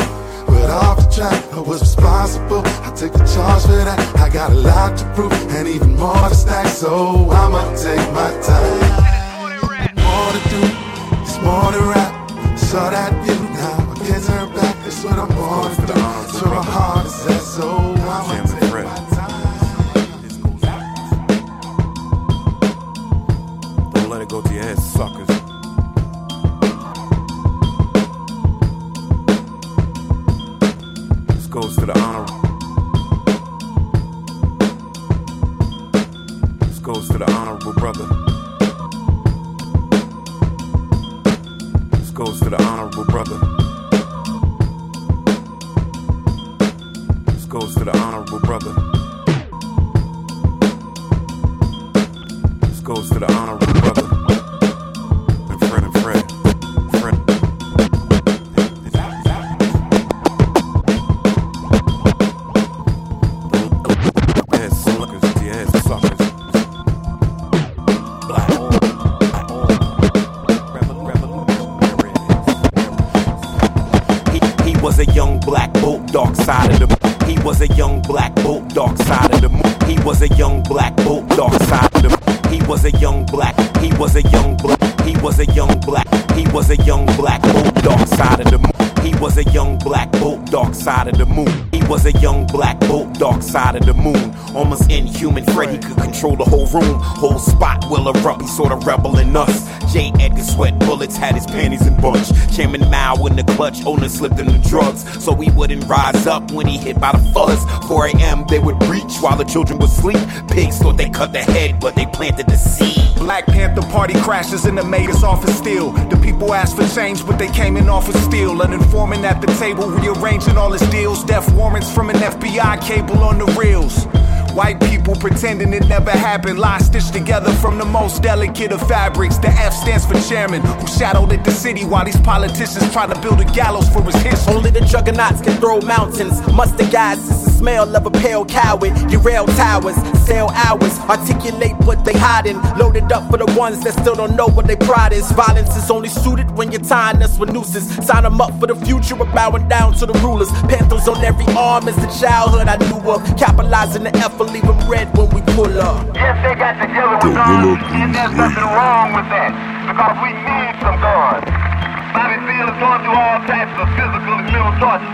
But off the track, I was responsible. I take the charge for that. I got a lot to prove, and even more to stack, so I'ma take my time. More to do, it's more to rap. Saw that view now, I can't turn back. That's what I'm gonna do. That's where my heart is at, so I'ma take my time. Go to your head, suckers. This goes to the honor. This goes to the honorable brother. This goes to the honorable brother. Of us. J. Edgar Sweat Bullets had his panties in bunch. Chairman Mao in the clutch, owner slipped in the drugs. So he wouldn't rise up when he hit by the fuzz. 4 a.m. they would breach while the children would sleep. Pigs thought they cut the head, but they planted the seed. Black Panther party crashes in the mayor's office still. The people asked for change, but they came in off of steel. An informant at the table rearranging all his deals. Death warrants from an FBI cable on the reels. White people pretending it never happened. Lies stitched together from the most delicate of fabrics. The F stands for chairman, who shadowed at the city while these politicians try to build a gallows for his history. Only the juggernauts can throw mountains. Mustard guys, it's the smell of a pale coward. Derail towers, sell hours, articulate what they hiding. Loaded up for the ones that still don't know what their pride is. Violence is only suited when you're tying us with nooses. Sign them up for the future, we're bowing down to the rulers. Panthers on every arm is the childhood I knew of. Capitalizing the F, leave them red when we pull up. Yes, they got together with guns, and there's nothing wrong with that, because we need some guns. Bobby Seale is going through all types of physical and mental torture.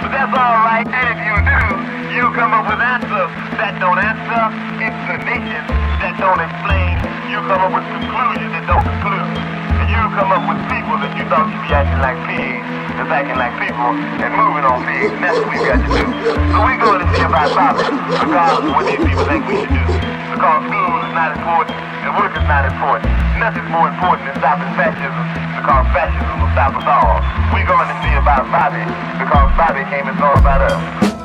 But that's all right, and if you do, you come up with answers that don't answer, explanations that don't explain, you come up with conclusions that don't conclude. And you come up with people that you thought should be acting like pigs, that's acting like people, and moving on pigs, that's what we've got to do. So we're going to see about Bobby, of what these people think we should do. Because school is not important, and work is not important. Nothing's more important than stopping fascism, because fascism will stop us all. We're going to see about Bobby, because Bobby came and saw about us.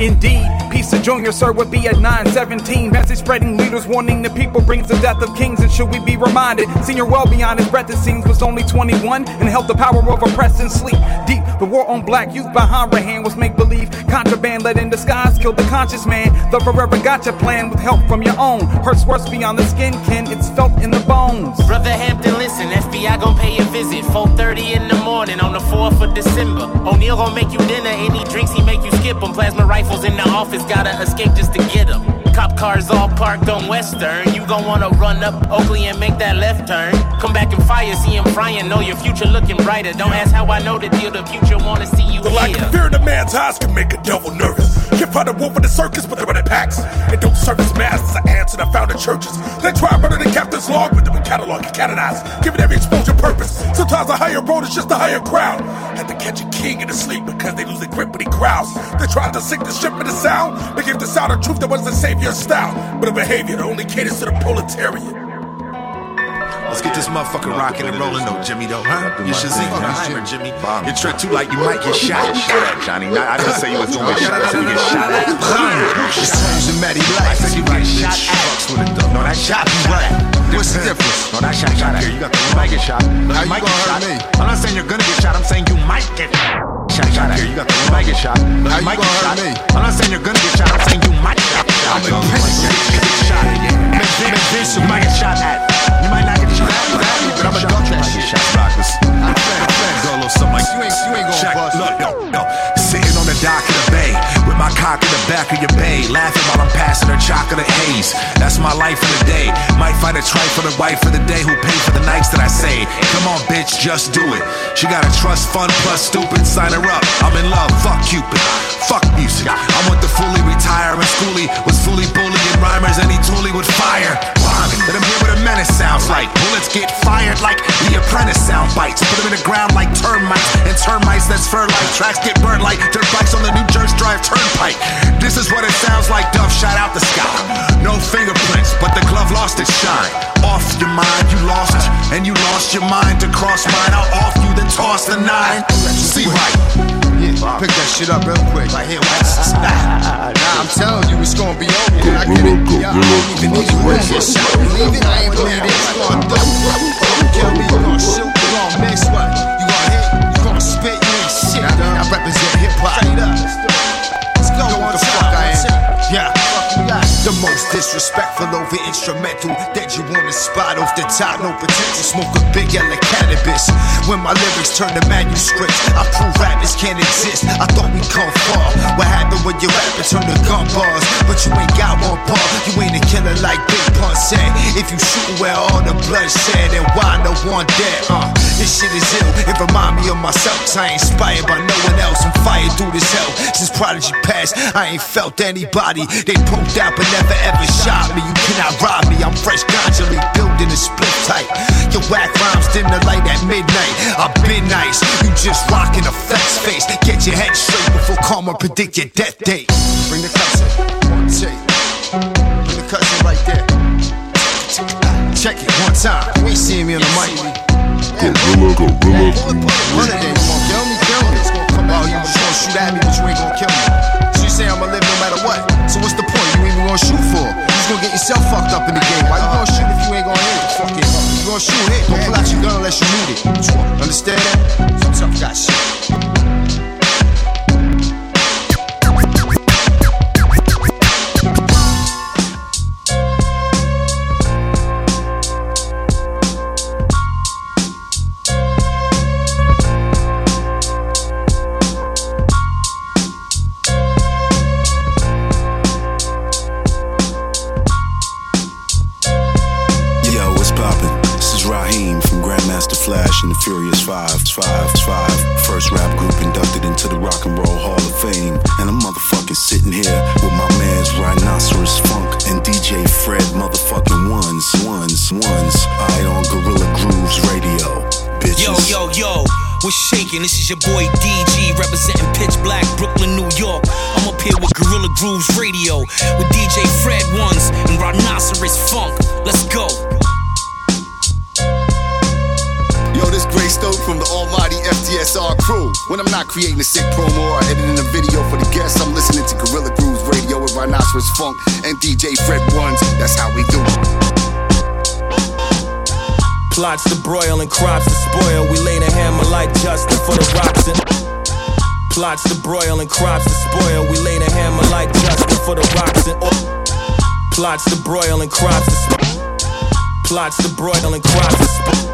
Indeed, of junior sir would be at 917. Message spreading leaders warning the people brings the death of kings. And should we be reminded, senior well beyond his breath, it seems, was only 21 and held the power of oppress and sleep. Deep, the war on black youth behind Rahan was make believe. Contraband led in disguise killed the conscious man. The forever gotcha plan with help from your own. Hurts worse beyond the skin, kin, it's felt in the bones. Brother Hampton, listen, FBI gon' pay a visit. 4.30 in the morning on the 4th of December. O'Neal gon' make you dinner, any drinks he make you skip 'em. Plasma rifles in the office, gotta escape just to get 'em. Cop cars all parked on Western. You gon' wanna run up Oakley and make that left turn. Come back and fire, see him frying. Know your future looking brighter. Don't ask how I know the deal. The future wanna see you The lack here. of fear in a man's eyes can make a devil nervous. Can't find a wolf in the circus, but they're in packs. And don't service or ants in the founded churches. They try murder the captain's log, but them catalog and canonize, giving every exposure purpose. Sometimes a higher road is just a higher crowd. Had to catch a king in his sleep because they lose their grip when he growls. They tried to sink the ship in the sound. They gave the sound of truth that was the savior's style, but a behavior that only caters to the proletariat. Let's get this motherfucker rocking and rolling though, Jimmy though, huh? You should see Heimer, Jimmy. You trick too like you might get shot. Shot at, Johnny. Not, I didn't say you was shot. I said you get shot at. Songs and Matty Black. I said you get shot at. No, that shot you right. What's the difference? No, that shot, shot here. You got the, might get shot. How You might get hurt shot. me? I'm not saying you're gonna get shot. I'm saying you might get shot. Shot here. You got the, might get shot. How You might get hurt shot. me? I'm not saying you're gonna get shot. I'm saying you might get shot. I'm a might get shot. You might get shot at. You might not shot. But I'm a shot. You might get shot. Rockers. Go a little something like You ain't, you ain't gonna Check, bust. No, no, no. The dock of the bay with my cock in the back of your bay, laughing while I'm passing her chocolate haze. That's my life for the day. Might find a tripe for the wife for the day who paid for the nights that I say. Come on, bitch, just do it. She got a trust fund plus stupid. Sign her up. I'm in love. Fuck Cupid. Fuck music. I want the fully retire and schoolie was fully bullying rhymers and he toolie would fire. Let him hear what a menace sounds like. Bullets get fired like the apprentice sound bites. Put them in the ground like termites. And termites that's fur like tracks get burned like dirt bikes on the New Jersey Drive Turnpike. This is what it sounds like. Duff shot out the sky. No fingerprints, but the glove lost its shine. Off your mind, you lost, and you lost your mind to cross mine. I'll off you, then toss the nine. See right. Yeah, pick that shit up real quick. Right here, nah, nah, I'm telling you, it's gonna be over. dude. I get it. Yeah, I don't even need to win this shit. Believe it, I ain't believe it. It's gonna do. You kill me, you gonna shoot, most disrespectful over instrumental that you wanna spot off the top, no potential. Smoke a big yellow cannabis. When my lyrics turn to manuscripts, I prove rappers can't exist. I thought we'd come far. What happened when your rapper turned to gun bars? But you ain't got one bar. You ain't a killer like Big Pun said. If you shoot where all the blood shed, then why no one dead? Uh, this shit is ill. It remind me of myself. Cause I ain't inspired by no one else. I'm fired through this hell. Since Prodigy passed, I ain't felt anybody. They poked out but never ever shot me. You cannot rob me. I'm fresh constantly building a split tight. Your whack rhymes dim the light at midnight. I've been nice. You just rocking a flex face. Get your head straight before karma predict your death date. Bring the cousin. One take. Bring the cousin right there. Check it one time. You ain't seeing me on the mic. Gorilla, gorilla, One of them, come on, kill me, kill me. Oh, you just gonna shoot at me, but you ain't gonna kill me. Gonna shoot for? Just gonna get yourself fucked up in the game. Why you gonna shoot if you ain't gonna hit? Fuck it. You gonna shoot it. Don't pull out your gun unless you need it. Understand that? Some tough guy shit. Five, five. First rap group inducted into the Rock and Roll Hall of Fame. And I'm motherfucking sitting here with my mans Rhinoceros Funk and DJ Fred motherfucking Ones. Ones, ones. I on Gorilla Grooves Radio. Bitches. Yo, yo, yo, what's shaking? This is your boy DG representing Pitch Black, Brooklyn, New York. I'm up here with Gorilla Grooves Radio with DJ Fred Ones and Rhinoceros Funk. Let's go. This Gray Stoke from the almighty FTSR crew. When I'm not creating a sick promo or editing a video for the guests, I'm listening to Gorilla Grooves Radio with Rhinoceros Funk and DJ Fred Ones. That's how we do it. Plots to broil and crops to spoil. We lay the hammer like Justin for the rocks and. Plots to broil and crops to spoil. We lay the hammer like Justin for the rocks and. Plots to broil and crops to spoil. Plots to broil and crops to spoil.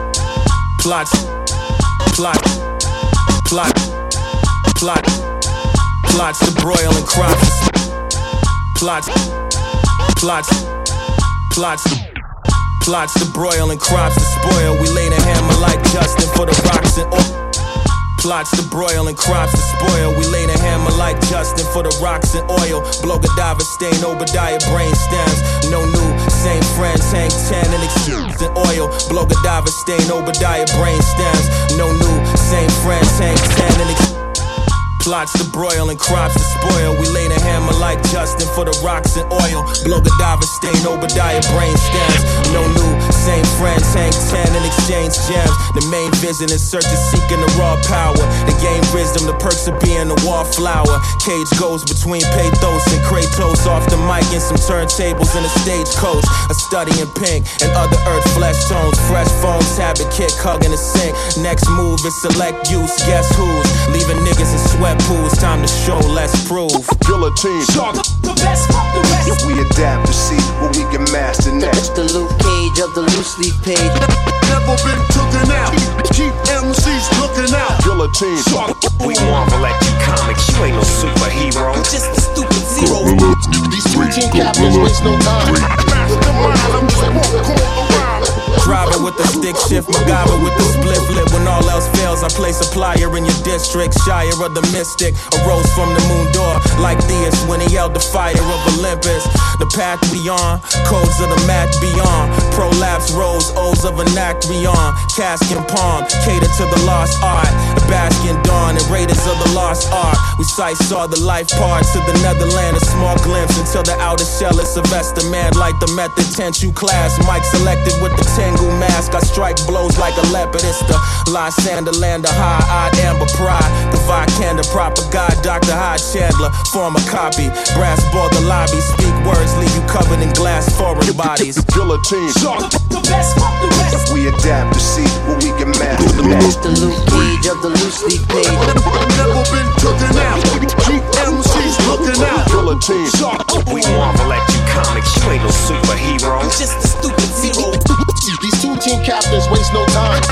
Plots. Plot. Plot. Plot. Plots to broil and crops. Plots. Plots. Plots Plots to broil and crops to spoil. We lay the hammer like Justin for the rocks and oil. Plots to broil and crops to spoil. We lay the hammer like Justin for the rocks and oil. Blow Godiva stain, Obadiah brain stems. No new, same friends, hang 10 and excuse and oil. Blow Godiva stain, Obadiah brain stems. No new, same friends, hang 10 and excuse. Plots to broil and crops to spoil. We lay the hammer like Justin for the rocks and oil. Blow Godiva stain, Obadiah brain stems. No new, same friends, hang 10 and exchange gems. The main vision is search is seeking the raw power. The game wisdom, the perks of being a wallflower. Cage goes between pathos and Kratos. Off the mic and some turntables in a stagecoach. A study in pink and other earth flesh tones. Fresh phones, habit kick, hugging the sink. Next move is select use, guess who's. Leaving niggas in sweat pools. Time to show, let's prove. Guillotine. The best, the rest. If we adapt to see what we can master next. The Luke Cage of the loose leaf page. Never been taken out. Keep MCs looking out. Guillotine. We marvel at you comics. You ain't no superhero. Just a stupid zero. Gorilla These routine captains waste no time. Driving with the stick shift, MacGyver with the split flip. When all else fails, I place a plier in your district. Shire of the mystic arose from the moon door, like Theus when he held the fire of Olympus. The path beyond, codes of the math beyond. Prolapse rose, O's of an act beyond. Cask and palm, cater to the lost art. Bask in dawn and raiders of the lost art. We sight saw the life parts of the Netherland, a small glimpse until the outer shell is Sylvester man like the method 10 you class. Mike selected with the Tengu mask. I strike blows like a leopard. It's the Lysander land, the high eyed amber pride. The Vikander proper guy, Dr. Hyde Chandler. Form a copy. Brass board the lobby. Speak words, leave you covered in glass foreign bodies. Guillotine. The best, fuck the rest. If we adapt to see what we can master next. The Luke Cage of the loose leaf page. Never been taken out. Keep MCs looking out. Guillotine. We marvel at you comics. You ain't no superhero. Just a stupid zero. These two team captains waste no time.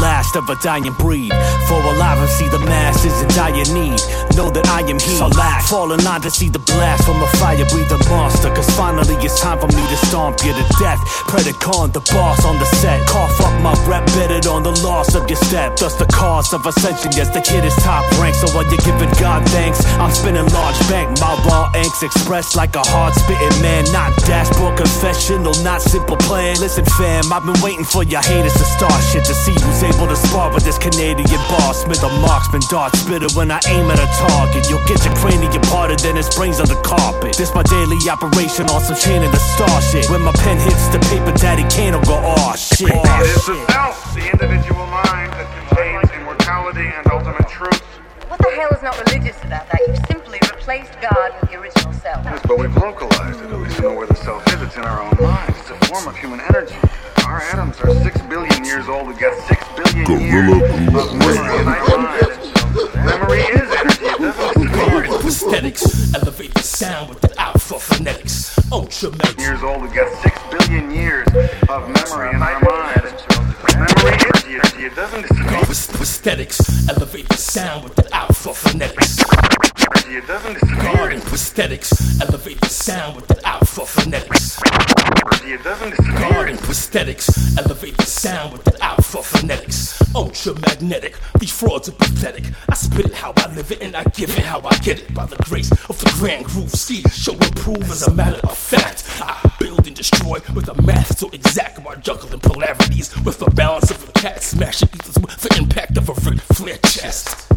Last of a dying breed. For alive and see the masses in dire need. Know that I am he. Alive. Fall in line to see the blast from a fire breathing monster. Cause finally it's time for me to stomp you to death. Predacon, the boss on the set. Cough up my rep, bet it on the loss of your step. Thus the cause of ascension. Yes, the kid is top rank. So while you're giving God thanks, I'm spinning large bank. My raw inks expressed like a hard spitting man. Not dashboard confessional, not simple plan. Listen, fam, I've been waiting for your haters to start shit to see who's able to spar with this Canadian boss. Smith a marksman, dart spitter when I aim at a target. You'll get your cranium parted, then his brains on the carpet. This my daily operation on some chain in the star shit. When my pen hits the paper, daddy can't go, oh shit. It is the self, the individual mind that contains immortality and ultimate truth. What the hell is not religious about that? You've simply replaced God with the original self. Yes, but we've localized it. At least we know where the self is. It's in our own minds. It's a form of human energy. Our atoms are six billion years old. We've got six billion Gorilla years of memory in our mind. Memory is energy. It doesn't Prosthetics, elevate the sound with the alpha phonetics. Ultra years old. We've got six billion years of memory in our mind. Memory is energy. It doesn't Prosthetics, elevate the sound with the alpha phonetics. It doesn't prosthetics, elevate the sound with the alpha phonetics. It doesn't prosthetics, elevate the sound with the alpha phonetics. Ultra magnetic, these frauds are pathetic. I spit it how I live it and I give it how I get it. By the grace of the grand groove ski, show and prove as a matter of fact. I build and destroy with a math so exact while juggling polarities with the balance of a cat smashing pieces with the impact of a Ric Flair chest.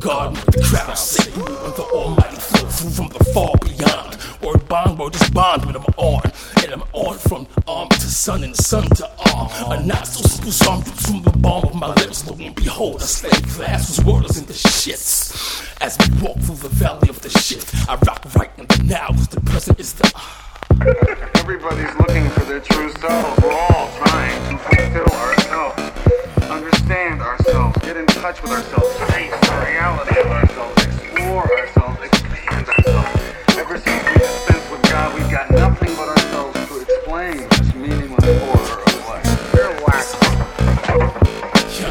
Garden with the crowd, sick with the almighty flow through from the far beyond. Word bond, word is bond when I'm on. And I'm on from arm to sun and sun to arm. A not so simple song from the bomb of my lips. Lo and behold, slave glass was wordless in the shits. As we walk through the valley of the shit, I rock right in the now, cause the present is the. Everybody's looking for their true selves. We're all trying to fulfill ourselves, understand ourselves, get in touch with ourselves, face the reality of ourselves, explore ourselves, expand ourselves. Ever since we dispensed with God, we've got nothing but ourselves to explain this meaningless horror of life. You're whack. Yo,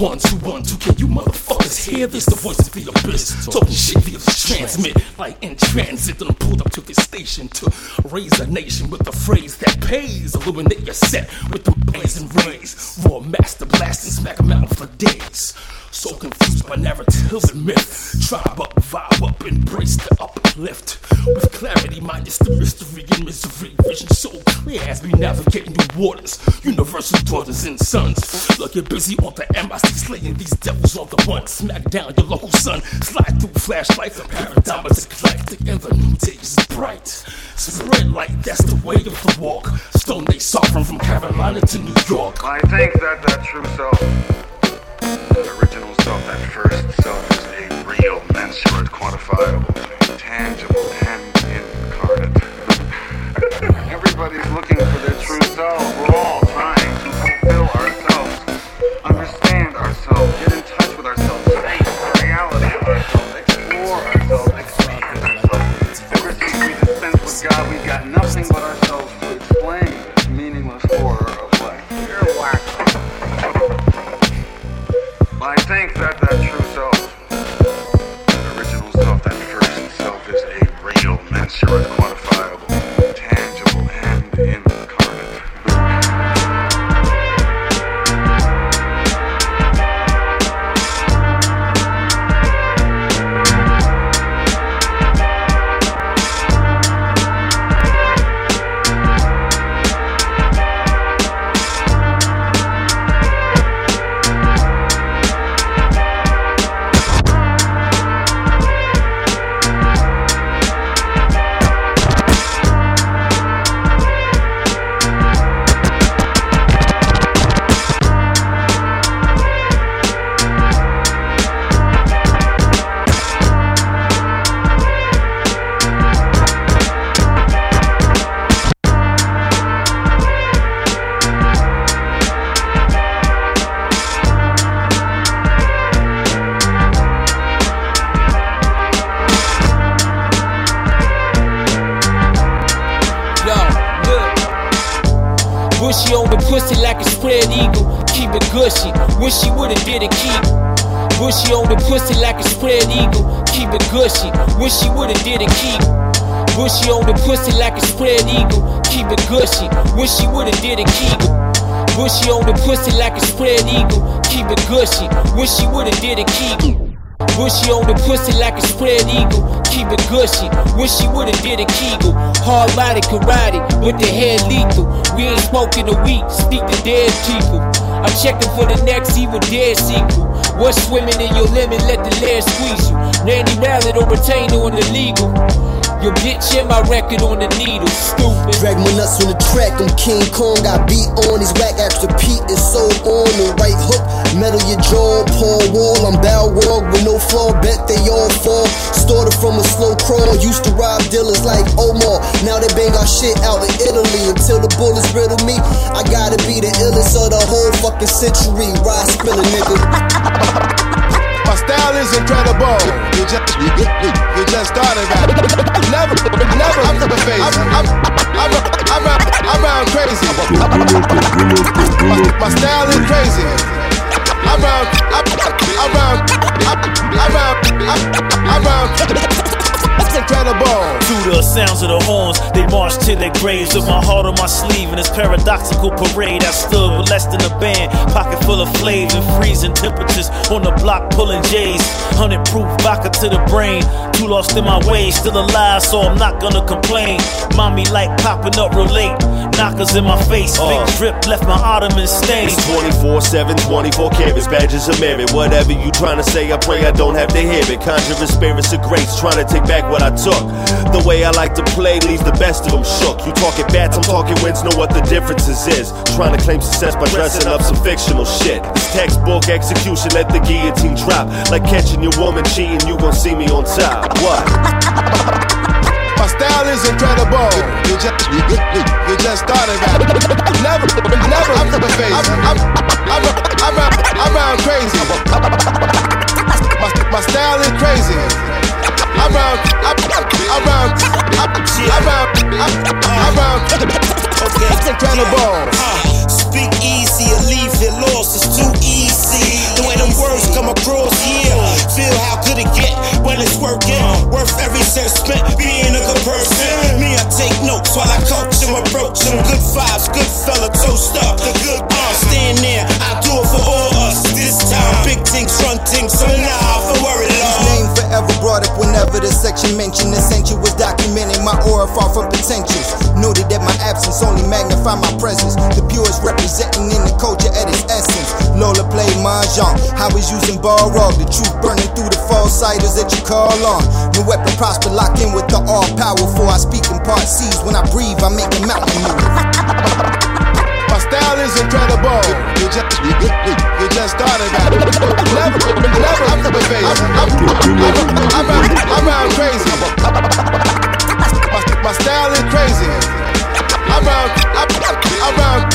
one, two, one, two, can you motherfuckers hear this? The voice of the abyss, talking shit via this transmit, like in transit. Then I'm pulled up to this station to raise a nation with a phrase that pays. Illuminate your set with the blazing rays. Raw master blasting, smack 'em out for days. So confused by narrative and myth. Tribe up, vibe up, embrace the uplift. With clarity, minus the mystery and misery. Vision so clear as we navigate new waters. Universal daughters and sons. Look, you're busy on the MIC slaying these devils on the run. Smack down your local sun. Slide through flashlights. The paradigm is eclectic and the new day is bright. Spread light, that's the way of the walk. Stone they sovereign from Carolina to New York. I think that that true self, that original self, that first self is a real, mensurate, quantifiable, tangible, and incarnate. Everybody's looking for their true self. We're all Keep it gushy. Wish she would've did it keep. Bushy on the pussy like a spread eagle. Keep it gushy. Wish she would've did it keep. Bushy on the pussy like a spread eagle. Keep it gushy. Wish she would've did it keep. Bushy on the pussy like a spread eagle. Keep it gushy. Wish she would've did it keep. Bushy on the pussy like a spread eagle. Keep it gushy. Wish she would've did a kegel. Hard body karate with the head lethal. We ain't smoking a week. Speak to dead people. I'm checking for the next evil dead sequel. What's swimming in your lemon? Let the lead squeeze you. Randy Mallet or retainer on the legal. Your bitch in my record on the needle, stupid. Drag my nuts on the track, I'm King Kong. Got beat on his whack, after Pete is so on the right hook. Metal your jaw, Paul Wall. I'm bow Balrog with no flaw, bet they all fall. Started from a slow crawl, used to rob dealers like Omar. Now they bang our shit out in Italy until the bullets riddle me. I gotta be the illest of the whole fucking century. Ride spilling, nigga. Style is incredible. You just, you, just started rap. Never, never I'm the face. I'm, I'm, I'm, I'm, I'm, round crazy. My, my style is crazy. I'm round, I'm, I'm round, I'm, I'm I'm, I'm. That's incredible. To the sounds of the horns, they march to their graves with my heart on my sleeve in this paradoxical parade. I stood with less than a band, pocket full of flames and freezing temperatures on the block pulling J's. Hundred proof vodka to the brain. Too lost in my ways, still alive, so I'm not gonna complain. Mommy like popping up real late. Knockers in my face, big Uh. drip left my ottoman stains. It's 24 7, 24 carats, badges of merit. Whatever you trying to say, I pray I don't have to hear it. Conjuring spirits of grace, trying to take back what I took. The way I like to play leaves the best of them shook. You talking bats, I'm talking wins, know what the differences is. Trying to claim success by dressing up some fictional shit. It's textbook execution, let the guillotine drop. Like catching your woman cheating, you gon' see me on top. What? My style is incredible. You just, you, you, you just started rap. Never, never I'm the face. I'm, I'm, I'm, I'm, round, I'm round crazy. My, my style is crazy. Incredible. Speak easy or leave it lost, it's too easy. The way them words come across, yeah. Feel how good it get when it's working. Worth every cent spent being a good person. Me, I take notes while I coach them, approach them. Good vibes, good fella, toast up. The good uh, stand there, I do it for all us. This time, big things, run things, so now for worry His long. name forever brought up whenever the section mentioned. The was documenting my aura far from pretentious. Noted that my absence only magnified my presence. The purest representing in the culture at its essence. Lola played mahjong. I was using ball rug. The truth burning through the false sighters that you call on. No weapon prosper, lock in with the all powerful. I speak in part C's. When I breathe, I make a mountain move. My style is incredible. You just, you, you, you just started rap. Never, never I'm the face. I'm, I'm, I'm, I'm, round, I'm round crazy. My, my style is crazy. I'm round, I'm, I'm round,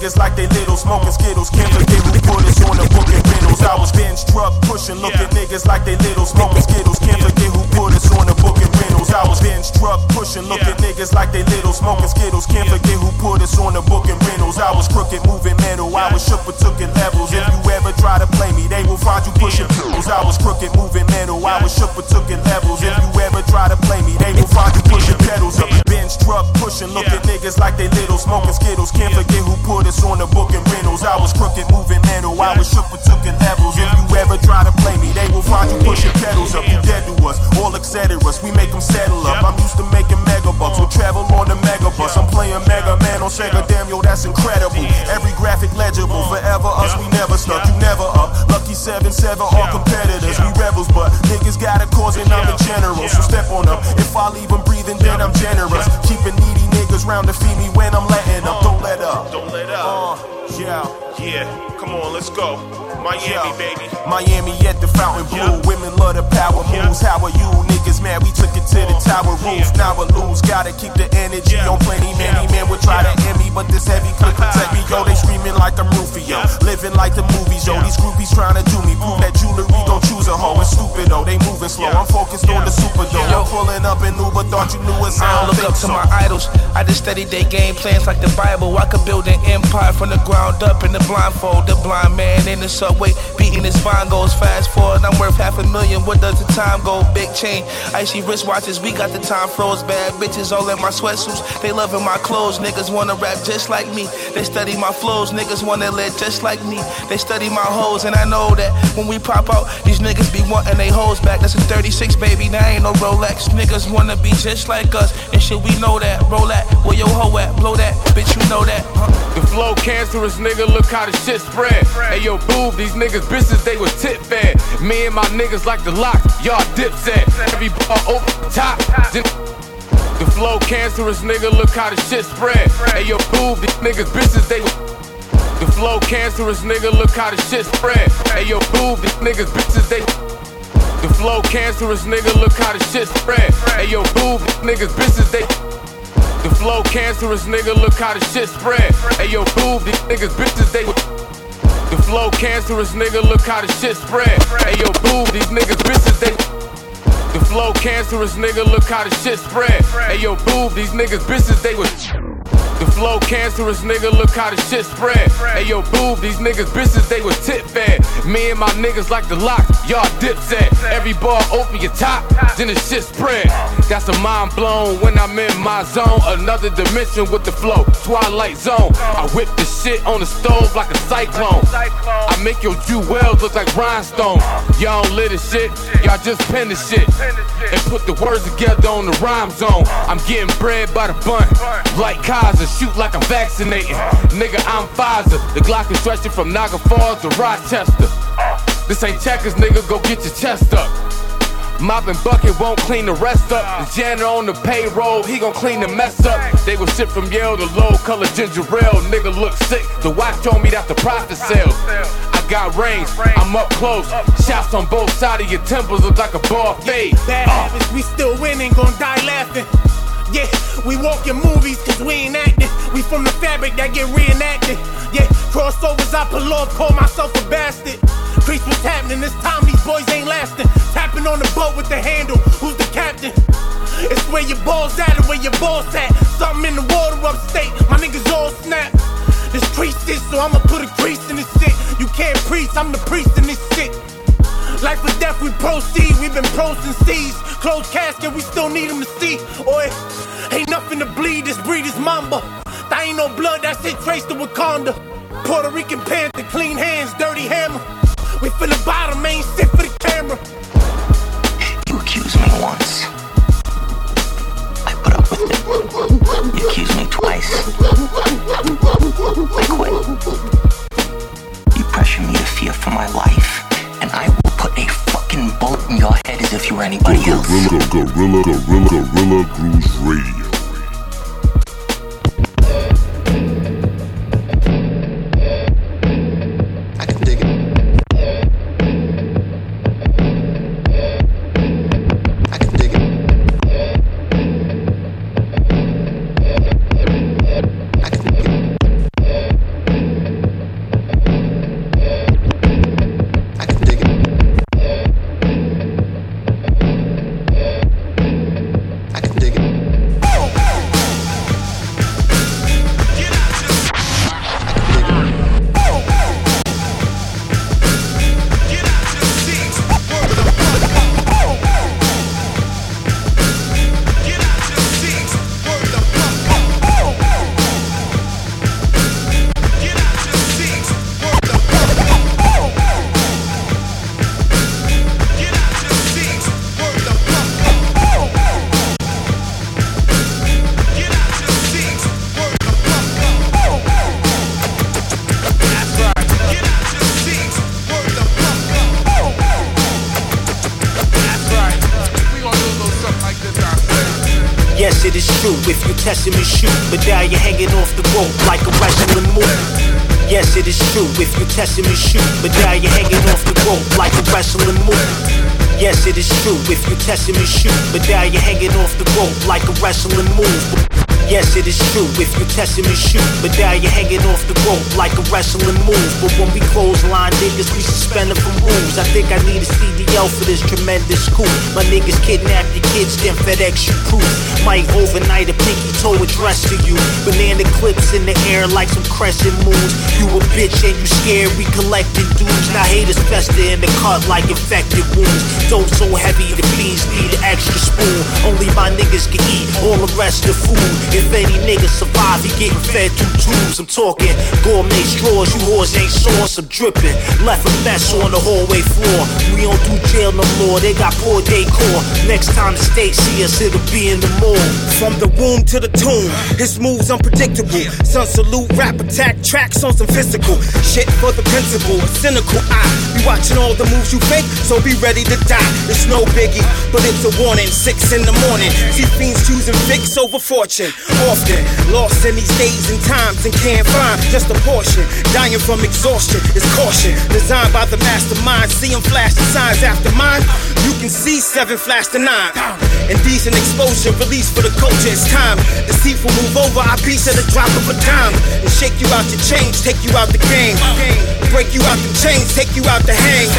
niggas like they little, smoking Skittles, can't forget who put us on the book and rentals. I was bench truck pushing, look at niggas like they little, smoking Skittles, can't forget who put us on the book and rentals. I was bench truck pushing, look at niggas like they little, smoking skittles. Can't forget who put us on the book and rentals. I was crooked, moving mental. I was shook, but took it levels. If you ever try to play me, they will find you pushing pills. I was crooked, moving mental. I was shook, but took it levels. If you ever try to play me, they will find you niggas like they little, smoking skittles. Can't forget who put us on the book and rentals. I was crooked, moving mental. I was shook, but took it levels. If you ever try to play me, they will find you pushing pedals up. You dead to us, all etc. We make them settle up. I'm used to making mega bucks. We'll travel on the mega bus. I'm playing Mega Man on Sega. Damn, yo, that's incredible. Every graphic legible. Forever us, we never stuck. You never up. Lucky 7-7, all competitors. We rebels, but niggas got a cause and I'm the general. So step on up. If I leave them breathing, then I'm generous. Keeping needy niggas round to feed me when I'm letting up. Don't let up. Don't let up. Uh, yeah. Yeah, come on, let's go. Miami, baby. Miami at the Fontainebleau. Women love the power moves. How are you niggas Man, We took it to the oh, tower roofs. Now I lose. Gotta keep the energy on plenty. Many men would try to end me, but this heavy clip protect me. Yo, they screaming like I'm Rufio. Living like the movies, yo. These groupies trying to do me. Prove mm. that jewelry don't choose a hoe. It's stupid though. They moving slow. I'm focused on the super though. I'm pulling up in Uber. Thought you knew us. I don't look up to my idols. I just study their game plans like the Bible. I could build an empire from the ground up in the blindfold. The blind man in the subway beating his bongos. Fast forward, I'm worth half a million. What does the time go? Big chain, icy wristwatches. We got the time froze. Bad bitches all in my sweatsuits. They loving my clothes. Niggas wanna rap just like me. They study my flows. Niggas wanna live just like me. They study my hoes, and I know that when we pop out, these niggas be wanting they hoes back. That's a 36, baby. Now ain't no Rolex. Niggas wanna be just like us, and shit we know that. Roll that, where your hoe at? Blow that, bitch. You know that. Huh? The flow cancerous, nigga. Look how the shit spread. Hey yo, boob, these niggas bitches, they was tit fed. Me and my niggas like the lock, y'all dipset. Every bar open top. The flow cancerous, nigga. Look how the shit spread. Hey yo, boob, these niggas bitches, they was. The flow cancerous, nigga. Look how the shit spread. Hey yo, boob, these niggas bitches, they. The flow cancerous, nigga. Look how the shit spread. Hey yo, boob, these niggas bitches, they. The flow cancerous, nigga. Look how the shit spread. Hey yo, boob, these niggas bitches, they. The flow cancerous, nigga. Look how the shit spread. Hey yo, boob, these niggas bitches, they. The flow cancerous, nigga. Look how the shit spread. Hey yo, boob, these niggas bitches, they was. The flow cancerous, nigga. Look how the shit spread. Hey yo, boob, these niggas bitches, they was tit fed. Me and my niggas like the lock, y'all dipset. Every bar open your top, then the shit spread. That's a mind blown when I'm in my zone. Another dimension with the flow, twilight zone. I whip the shit on the stove like a cyclone. I make your jewels look like rhinestones. Y'all don't live the shit, y'all just pen the shit. And put the words together on the rhyme zone. I'm getting bread by the bun, like Kaiser, shoot like I'm vaccinating. Nigga, I'm Pfizer. The Glock is stretching from Niagara Falls to Rochester. This ain't checkers, nigga, go get your chest up. Mopping bucket won't clean the rest up. The janitor on the payroll, he gon' clean the mess up. They was shipped from Yale to low color ginger ale. Nigga look sick. The watch told me that's the profit sales. I got range, I'm up close. Shots on both sides of your temples look like a ball fade. Bad habits, we still winning, gon' die laughing. Yeah, we walk in movies cause we ain't acting. We from the fabric that get reenacted. Yeah, crossovers I pull off, call myself a bastard. Crease what's happening, this time these boys ain't lasting. Tapping on the boat with the handle, who's the captain? It's where your balls at and where your balls at. Something in the water upstate, my niggas all snap. This crease this, so I'ma put a crease in this shit. You can't preach, I'm the priest in this shit. Life or death, we proceed. We've been pros and seas. Closed casket, we still need them to see. Oi, ain't nothing to bleed. This breed is mamba. That ain't no blood, that shit traced to Wakanda. Puerto Rican panther, clean hands, dirty hammer. We the bottom, ain't shit for the camera. You accused me once. I put up with it. You accused me twice. I quit. You pressure me to fear for my life, and I will put a fucking bullet in your head as if you were anybody else. Gorilla, gorilla, gorilla, gorilla Grooves Radio. If you testing me, shoot. But now you're hanging off the rope like a wrestling move. Yes, it is true. If you testing me, shoot. But now you're hanging off the rope like a wrestling move. Yes, it is true. If you testing me, shoot. But now you're hanging off the rope like a wrestling move. But when we close line niggas, we suspended from rules. I think I need a CDL for this tremendous coup. My niggas kidnap your kids, then FedEx you proof. Might overnight a pinky toe address to you. Banana clips in the air like some crescent moons. You a bitch and you scared, we collecting dues. Now haters fester in the cut like infected wounds. Dope so heavy, the beans need an extra spoon. Only my niggas can eat all the rest of food. If any nigga survive, he getting fed through tubes. I'm talking gourmet straws, you whores ain't sauce, I'm dripping. Left a mess on the hallway floor. We don't do jail no more, they got poor decor. Next time us, it'll be in the mall. From the womb to the tomb, his moves unpredictable. Sun salute, rap attack, tracks on some physical. Shit for the principal, a cynical eye. Be watching all the moves you fake, so be ready to die. It's no biggie, but it's a warning. Six in the morning, see fiends choosing fix over fortune. Often lost in these days and times and can't find just a portion. Dying from exhaustion is caution. Designed by the mastermind, see them flash the signs after mine. You can see seven flash the nine. Indecent exposure, release for the culture. It's time. Deceitful move over, I piece at the drop of a dime. And shake you out your chains, take you out the game. Break you out the chains, take you out the hang.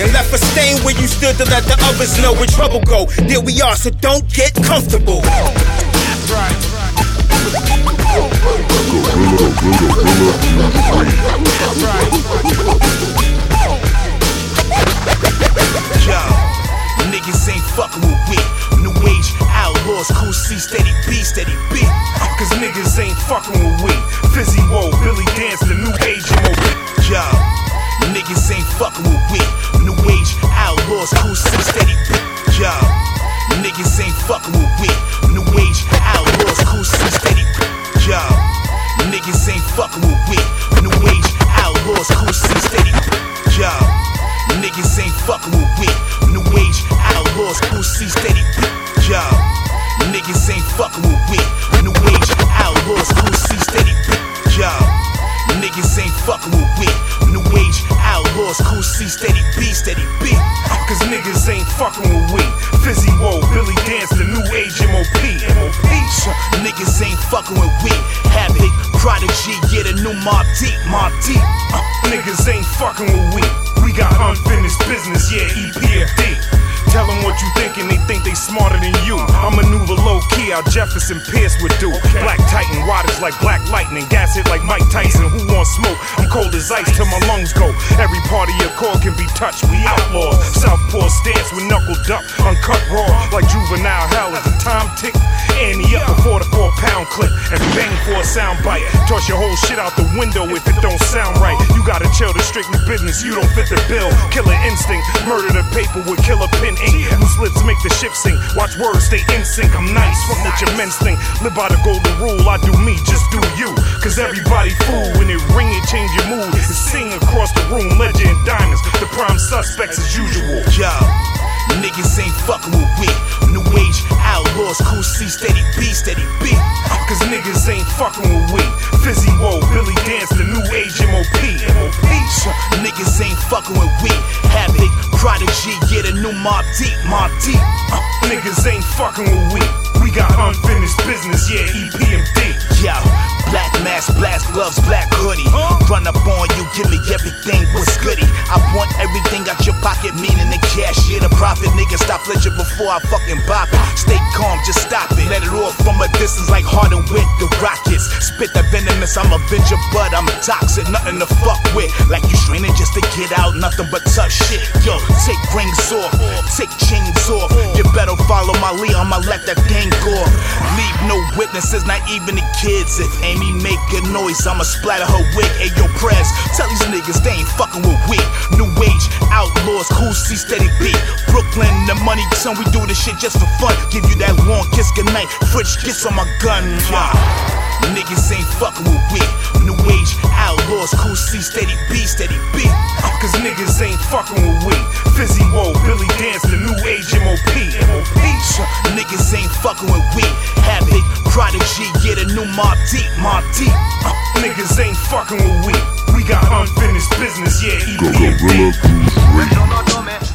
And left a stain where you stood to let the others know where trouble go. There we are, so don't get comfortable. That's right. Fucking with we. New age outlaws, cool C, steady B, steady B. Cause niggas ain't fucking with we. Fizzy Woe, Billy Danze, the new age MOP. Yo, niggas ain't fucking with we. New age outlaws, cool C, steady Fucking with we. Havoc, Prodigy, yeah, the new Mobb Deep, Mobb Deep. Uh, niggas ain't fucking with we. We got unfinished business, yeah, EPMD. Tell them what you think and they think they smarter than you. I maneuver low key, how Jefferson Pierce would do. Black Titan, wattage like black lightning, gas hit like Mike Tyson. Who wants smoke? I'm cold as ice till my lungs go. Every part of your core can be touched. We outlaws. Southpaw stance with knuckled up, uncut raw like juvenile hell as the time tick. Annie up before the four pound clip and bang for a sound bite. Toss your whole shit out the window if it don't sound right. You gotta chill, the strictly business. You don't fit the bill. Killer instinct, murder the paper with killer pen ink. Whose lips make the ship sink. Watch words stay in sync. I'm nice, fuck what your men think. Live by the golden rule. I do me, just do you. Cause everybody fool when it ring it, change your mood. It's sing across the room, legend diamonds. The prime suspects as usual. Yo. Niggas ain't fucking with we. New age outlaws, cool C, steady B, steady B. Cause niggas ain't fucking with we. Fizzy Woe, Billy Danze, the new age MOP. MOP. Niggas ain't fucking with we. Havoc, Prodigy, yeah, the new Mobb Deep, Mobb Deep. Uh, niggas ain't fucking with we. We got unfinished business, yeah, E EPMD. Yo, black mask, blast gloves, black hoodie. Run up on you, give me everything, what's goody? I want everything out your pocket, meaning the cash, yeah, the profit. Nigga, stop flinching before I fucking bop it. Stay calm, just stop it. Let it off from a distance like Harden with the Rockets. Spit that venomous, I'm a venture, but I'm a toxic, nothing to fuck with. Like you straining just to get out, nothing but tough shit. Yo, take rings off, take chains off. You better follow my lead, I'ma let that thing go. Leave no witnesses, not even the kids. If Amy make a noise, I'ma splatter her wig. Hey, yo, press. Tell these niggas they ain't fucking with we. New age, outlaws, cool C, steady beat. Brooklyn, the money, son, we do this shit just for fun. Give you that long kiss goodnight. French kiss on my gun. Mwah. Niggas ain't fucking with we. New age, outlaws. Cool C, steady B, steady B. Uh, Cause niggas ain't fucking with we. Fizzy Woe, Billy Danze, the new age MOP. MOP. Niggas ain't fucking with we. Havoc, Prodigy, get a new Mobb Deep, Mobb Deep. Uh, niggas ain't fucking with we. We got unfinished business, yeah. E Gorilla Grooves Radio. You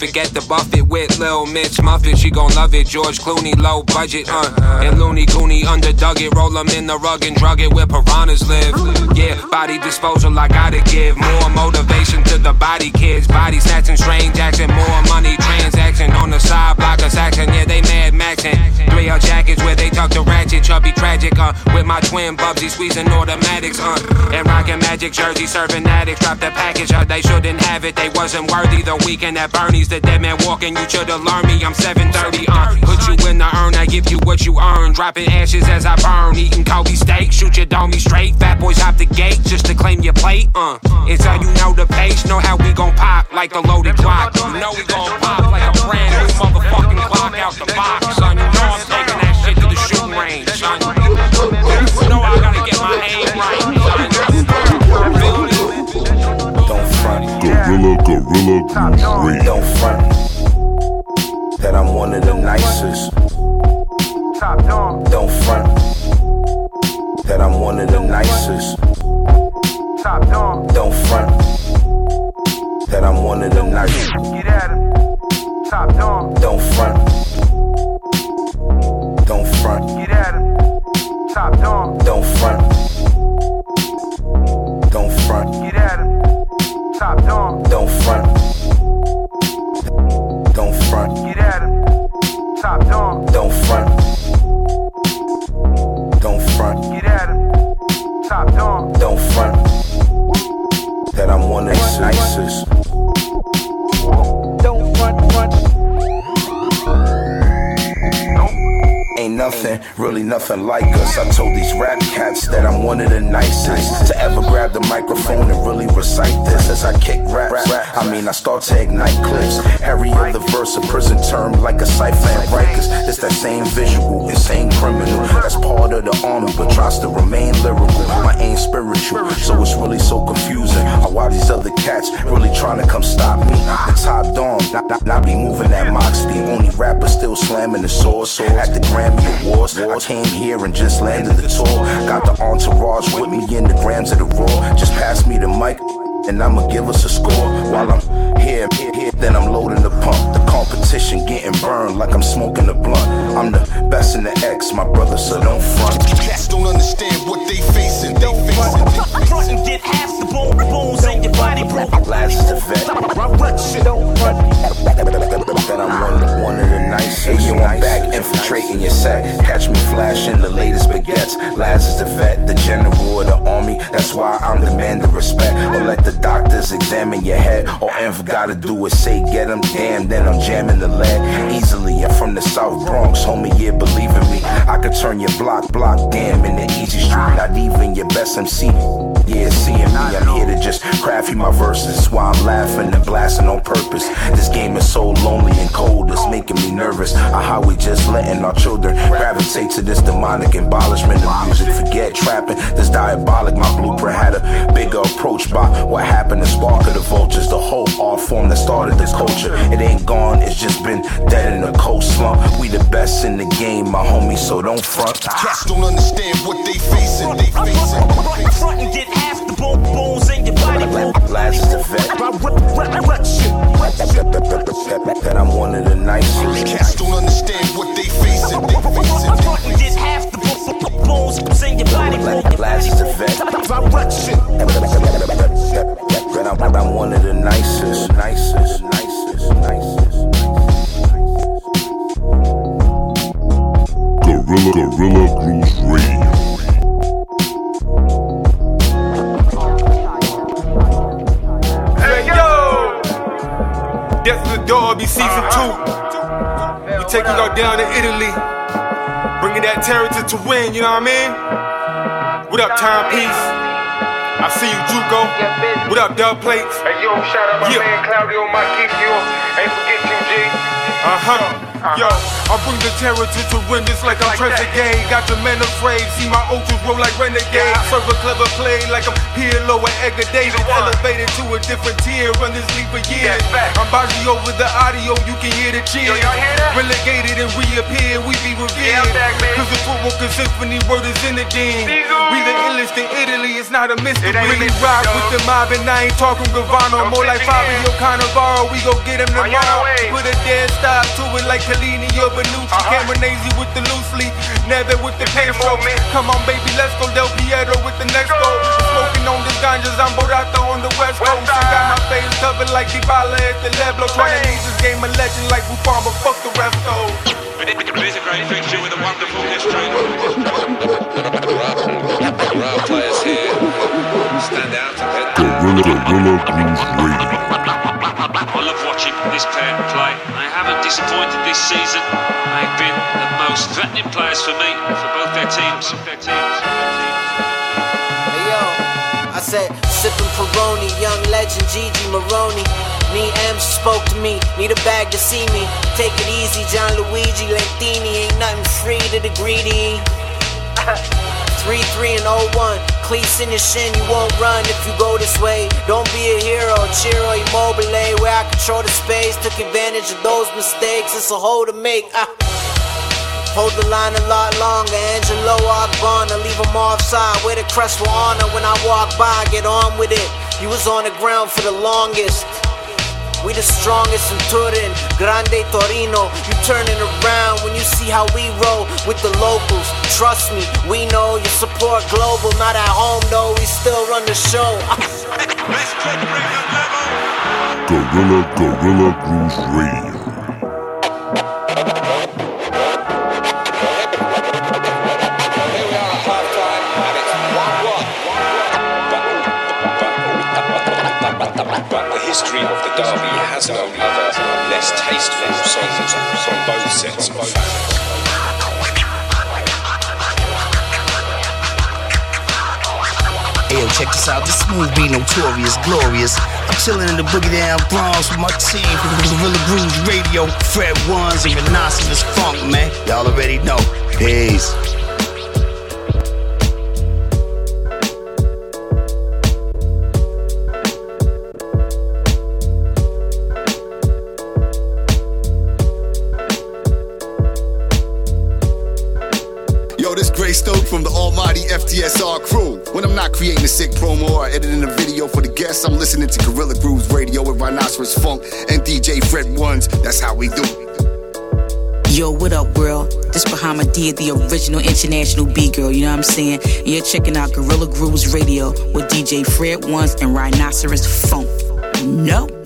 forget the buffet. Mitch Muffet. She gon' love it. George Clooney, low budget, uh. And Looney Cooney underdug it. Roll 'em in the rug and drug it where piranhas live. Yeah, body disposal, I gotta give more motivation to the body kids. Body snatching, strange action, more money transaction on the side block of Saxon. Yeah, they mad maxing. Three L jackets where they tuck the ratchet, chubby tragic, uh. With my twin Bubsy squeezing automatics, uh. And rocking magic jersey, serving addicts. Drop the package, uh. They shouldn't have it, they wasn't worthy. The weekend at Bernie's, the dead man walking, you should've learned me. I'm 730, uh. Put you in the urn, I give you what you earn. Dropping ashes as I burn, eating Kobe steak. Shoot your dummy straight. Fat boys hop the gate just to claim your plate, uh. It's how you know the pace, know how we gon' pop like a loaded clock. You know we gon' pop like a brand new motherfucking clock out the box, son. You know I'm taking that shit to the shooting range, son. You know I gotta get my aim right, son. Don't front. Gorilla, gorilla Grooves Don't front. That I'm one of the nicest. Don't front. That I'm one of the nicest. Don't front. That I'm one of the nicest. Don't front. Don't front. Get at him. Top dog. Don't front. Don't front. Don't front. Don't front. Get at him. Top dog. Don't front. Don't front. Get at him. Top dog. Don't front. That I'm one of the nicest. Man, really nothing like us. I told these rap cats that I'm one of the nicest to ever grab the microphone and really recite this as I kick rap. I mean, I start to ignite clips. Harry of the verse, a prison term like a cypher Rikers. It's that same visual, insane criminal. That's part of the army, but tries to remain lyrical. My aim spiritual, so it's really so confusing. How why these other cats really trying to come stop me? The top dog, not, not, not be moving that mock speed. Only rapper still slamming the sword. So at the Grammy Awards, I came here and just landed the tour. Got the entourage with me in the grams of the raw. Just pass me the mic. And I'ma give us a score while I'm here, here. Then I'm loading the pump. The competition getting burned like I'm smoking a blunt. I'm the best in the X, my brother, so don't front. Cats don't understand what they facing. They facing. Front and get half the bone, bones in your body, bro. Last is the vet. Then I'm one, one of the nicest. Hey, yo, I'm back infiltrating your set. Catch me flashing the latest baguettes. Last is the vet, the general of the army. That's why I'm demanding respect. Or let the doctors examine your head. All Env gotta do is say, get them damn, then I'm jamming the lead. Easily, turn your block, block, damn, in the easy street. Not even your best MC. Yeah, seeing me, I'm here to just craft you my verses. Why I'm laughing and blasting on purpose. This game is so lonely and cold, it's making me nervous. Or how we just letting our children gravitate to this demonic abolishment of music. Forget trapping, this diabolic. My blueprint had a bigger approach by what happened to Spark of the Vultures. The whole art form that started the culture. It ain't gone, it's just been dead in a cold slump. We the best in the game, my homie, so don't front. Cats don't understand what they facing. They facing. Front and get half the bone, bones in your body. Last is the vet. That I'm one of the nicest. Cats don't understand what they facing. They facing. Front and get half the bo- bones in your body. Last is the vet. That I'm, I'm one of the nicest, nicest, nicest, nicest. Gorilla, Gorilla Grooves Radio. Hey yo! This is the Derby season two. We taking y'all down to Italy, bringing that territory to win. You know what I mean? What up, Timepiece? I see you, Juco. What up, Dub Plates? Hey yo, shout out my man Claudio Marchisio. Ain't forget you, G. Uh huh. Yo, I bring the terror to, this like I'm Trezeguet. Got the men afraid, see my ultras roll like renegade. Serve a clever play like I'm Pirlo and Edgar David. Elevated to a different tier, run this league for years. I'm Baggio over the audio, you can hear the cheers. Relegated and reappear, we be revered. Cause the football symphony word is in the den. We the illest in Italy, it's not a mystery. Really rock with the mob and I ain't talking Gravano. More like Fabio Cannavaro, we go get him tomorrow. Put a dead stop to it like Chiellini or Bonucci. Camoranesi with the loosely, never with the pencil. Come on, baby, let's go. Del Piero with the next goal. Smoking on the ganjas, I'm Borato on the west coast. I got my face covered like Dybala at the level. Trying to make this game a legend like Buffon, but fuck the rest though. It is a great fixture with a wonderful history. There are players here stand out a bit. Gorilla, Gorilla Grooves Radio. I love watching this pair play. They haven't disappointed this season. They've been the most threatening players for me, for both their teams. Their teams. Hey yo, I said sipping Peroni, young legend Gigi Meroni. Need M's spoke to me, need a bag to see me. Take it easy, John Luigi Lentini. Ain't nothing free to the greedy. 3 3 and 0 1. Cleats in your shin, you won't run if you go this way. Don't be a hero, Ciro Immobile, where I control the space. Took advantage of those mistakes, it's a hole to make. Ah. Hold the line a lot longer, Angelo Ogbonna, leave him offside. Wear the crest for honor when I walk by, get on with it. You was on the ground for the longest. We the strongest in Turin, Grande Torino. You turning around when you see how we roll with the locals. Trust me, we know you support global, not at home though. We still run the show. Gorilla, Gorilla Grooves Radio. history of the derby has no other less tasteful songs from both sets of fans. Check this out. This smooth be notorious, glorious. I'm chilling in the boogie down Bronx with my team from Gorilla Grooves Radio, Fred Ones, and Rhinoceros Funk, man. Y'all already know. Peace. Gray Stoke from the almighty FTSR crew. When I'm not creating a sick promo or editing a video for the guests, I'm listening to Gorilla Grooves Radio with Rhinoceros Funk and DJ Fred Ones. That's how we do. Yo, what up, world? This Bahama D, the original international B girl, you know what I'm saying? And you're checking out Gorilla Grooves Radio with DJ Fred Ones and Rhinoceros Funk. No.